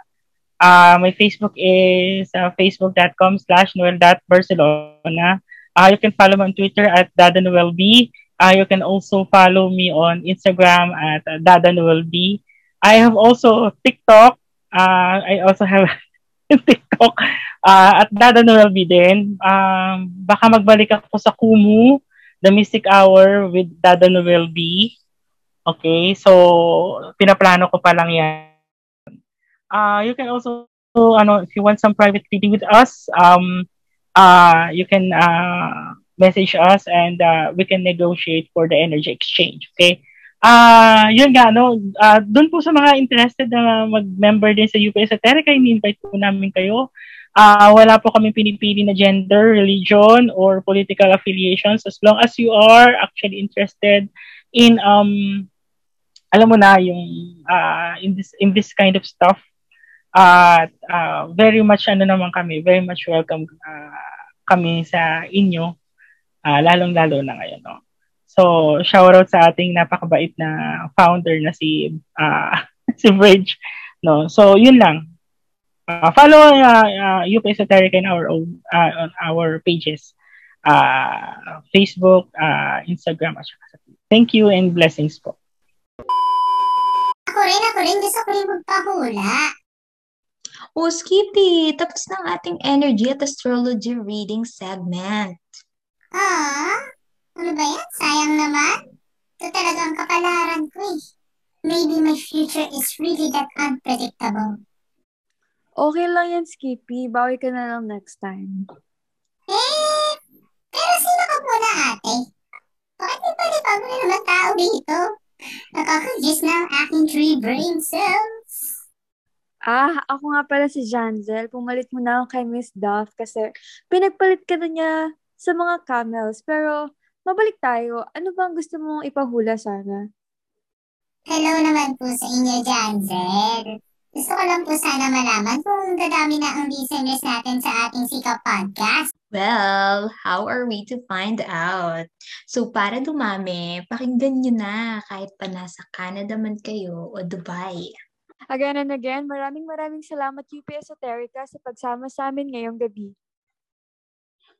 uh, my Facebook is uh, facebook.com slash noel.barcelona. Uh, you can follow me on Twitter at Dada Noel B. Uh, you can also follow me on Instagram at uh, Dada Noel B. I have also TikTok. Uh, I also have TikTok uh, at Dada Noel B din. Um, baka magbalik ako sa Kumu, The Mystic Hour with Dada Noel B. Okay, so pinaplano ko pa lang yan. Uh, you can also, ano, if you want some private reading with us, um, uh, you can uh, message us and uh, we can negotiate for the energy exchange. Okay? Ah, yun nga, no, uh, doon po sa mga interested na mag-member din sa UP Esoterica, ini-invite po namin kayo. Ah, wala po kami pinipili na gender, religion, or political affiliations as long as you are actually interested in um alam mo na yung uh, in this in this kind of stuff at uh, very much ano naman kami, very much welcome uh, kami sa inyo uh, lalong-lalo na ngayon, no. So, shout out sa ating napakabait na founder na si uh, si Bridge, no. So, yun lang. uh, follow uh, uh, UP Esoterica in our own uh, on our pages. Uh, Facebook, uh, Instagram, at saka sa Thank you and blessings po. Ako rin, ako rin. Gusto ko rin magpahula. O, Skippy, tapos na ang ating energy at astrology reading segment. Ah, ano ba yan? Talaga ang kapalaran ko eh. Maybe my future is really that unpredictable. Okay lang yan, Skippy. Bawi ka na lang next time. Eh, pero sino ka muna ate? Bakit may palipag na naman tao dito? Nakakagis na ang aking three brain cells. Ah, ako nga pala si Janzel. Pumalit mo na ako kay Miss Duff kasi pinagpalit ka na niya sa mga camels. Pero mabalik tayo. Ano bang gusto mong ipahula sana? Hello naman po sa inyo, Janzel. Gusto ko lang po sana malaman kung dadami na ang listeners natin sa ating Sika Podcast. Well, how are we to find out? So, para dumami, pakinggan nyo na kahit pa nasa Canada man kayo o Dubai. Again and again, maraming maraming salamat UP Esoterica sa pagsama sa amin ngayong gabi.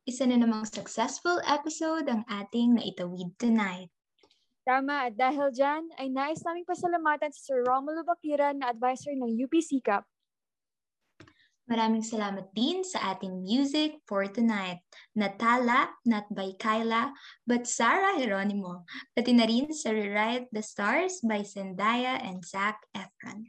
Isa na namang successful episode ang ating naitawid tonight. Tama, at dahil dyan, ay nais naming pasalamatan si Sir Romulo Bakira na advisor ng UP SICAP. Maraming salamat din sa ating music for tonight. Natala, not by Kyla, but Sarah Geronimo. Pati na rin sa Rewrite the Stars by Zendaya and Zac Efron.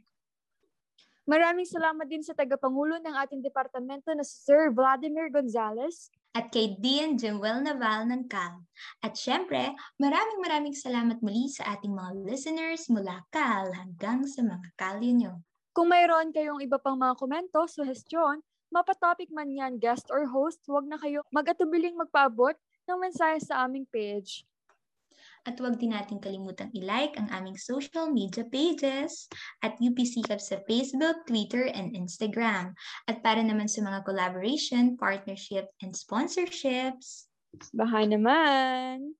Maraming salamat din sa tagapangulo ng ating departamento na si Sir Vladimir Gonzalez. At kay Dean Joel Naval ng CAL. At syempre, maraming maraming salamat muli sa ating mga listeners mula CAL hanggang sa mga kalyo nyo. Kung mayroon kayong iba pang mga komento, suhestyon, mapatopic man yan, guest or host, huwag na kayo mag-atubiling magpaabot ng mensahe sa aming page. At huwag din natin kalimutang i-like ang aming social media pages at UPCCAP sa Facebook, Twitter, and Instagram. At para naman sa mga collaboration, partnership, and sponsorships, Baka naman!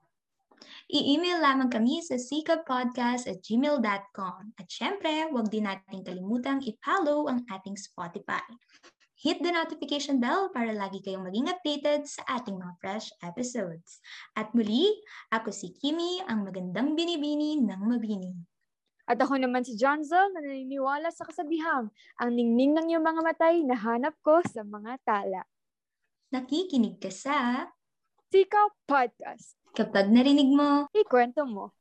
i-email lamang kami sa sikapodcast at gmail.com. At syempre, huwag din natin kalimutang i-follow ang ating Spotify. Hit the notification bell para lagi kayong maging updated sa ating mga fresh episodes. At muli, ako si Kimi, ang magandang binibini ng mabini. At ako naman si Johnzel na naniniwala sa kasabihang, ang ningning ng iyong mga matay na hanap ko sa mga tala. Nakikinig ka sa Sika Podcast. kapag narinig mo Ikwento mo.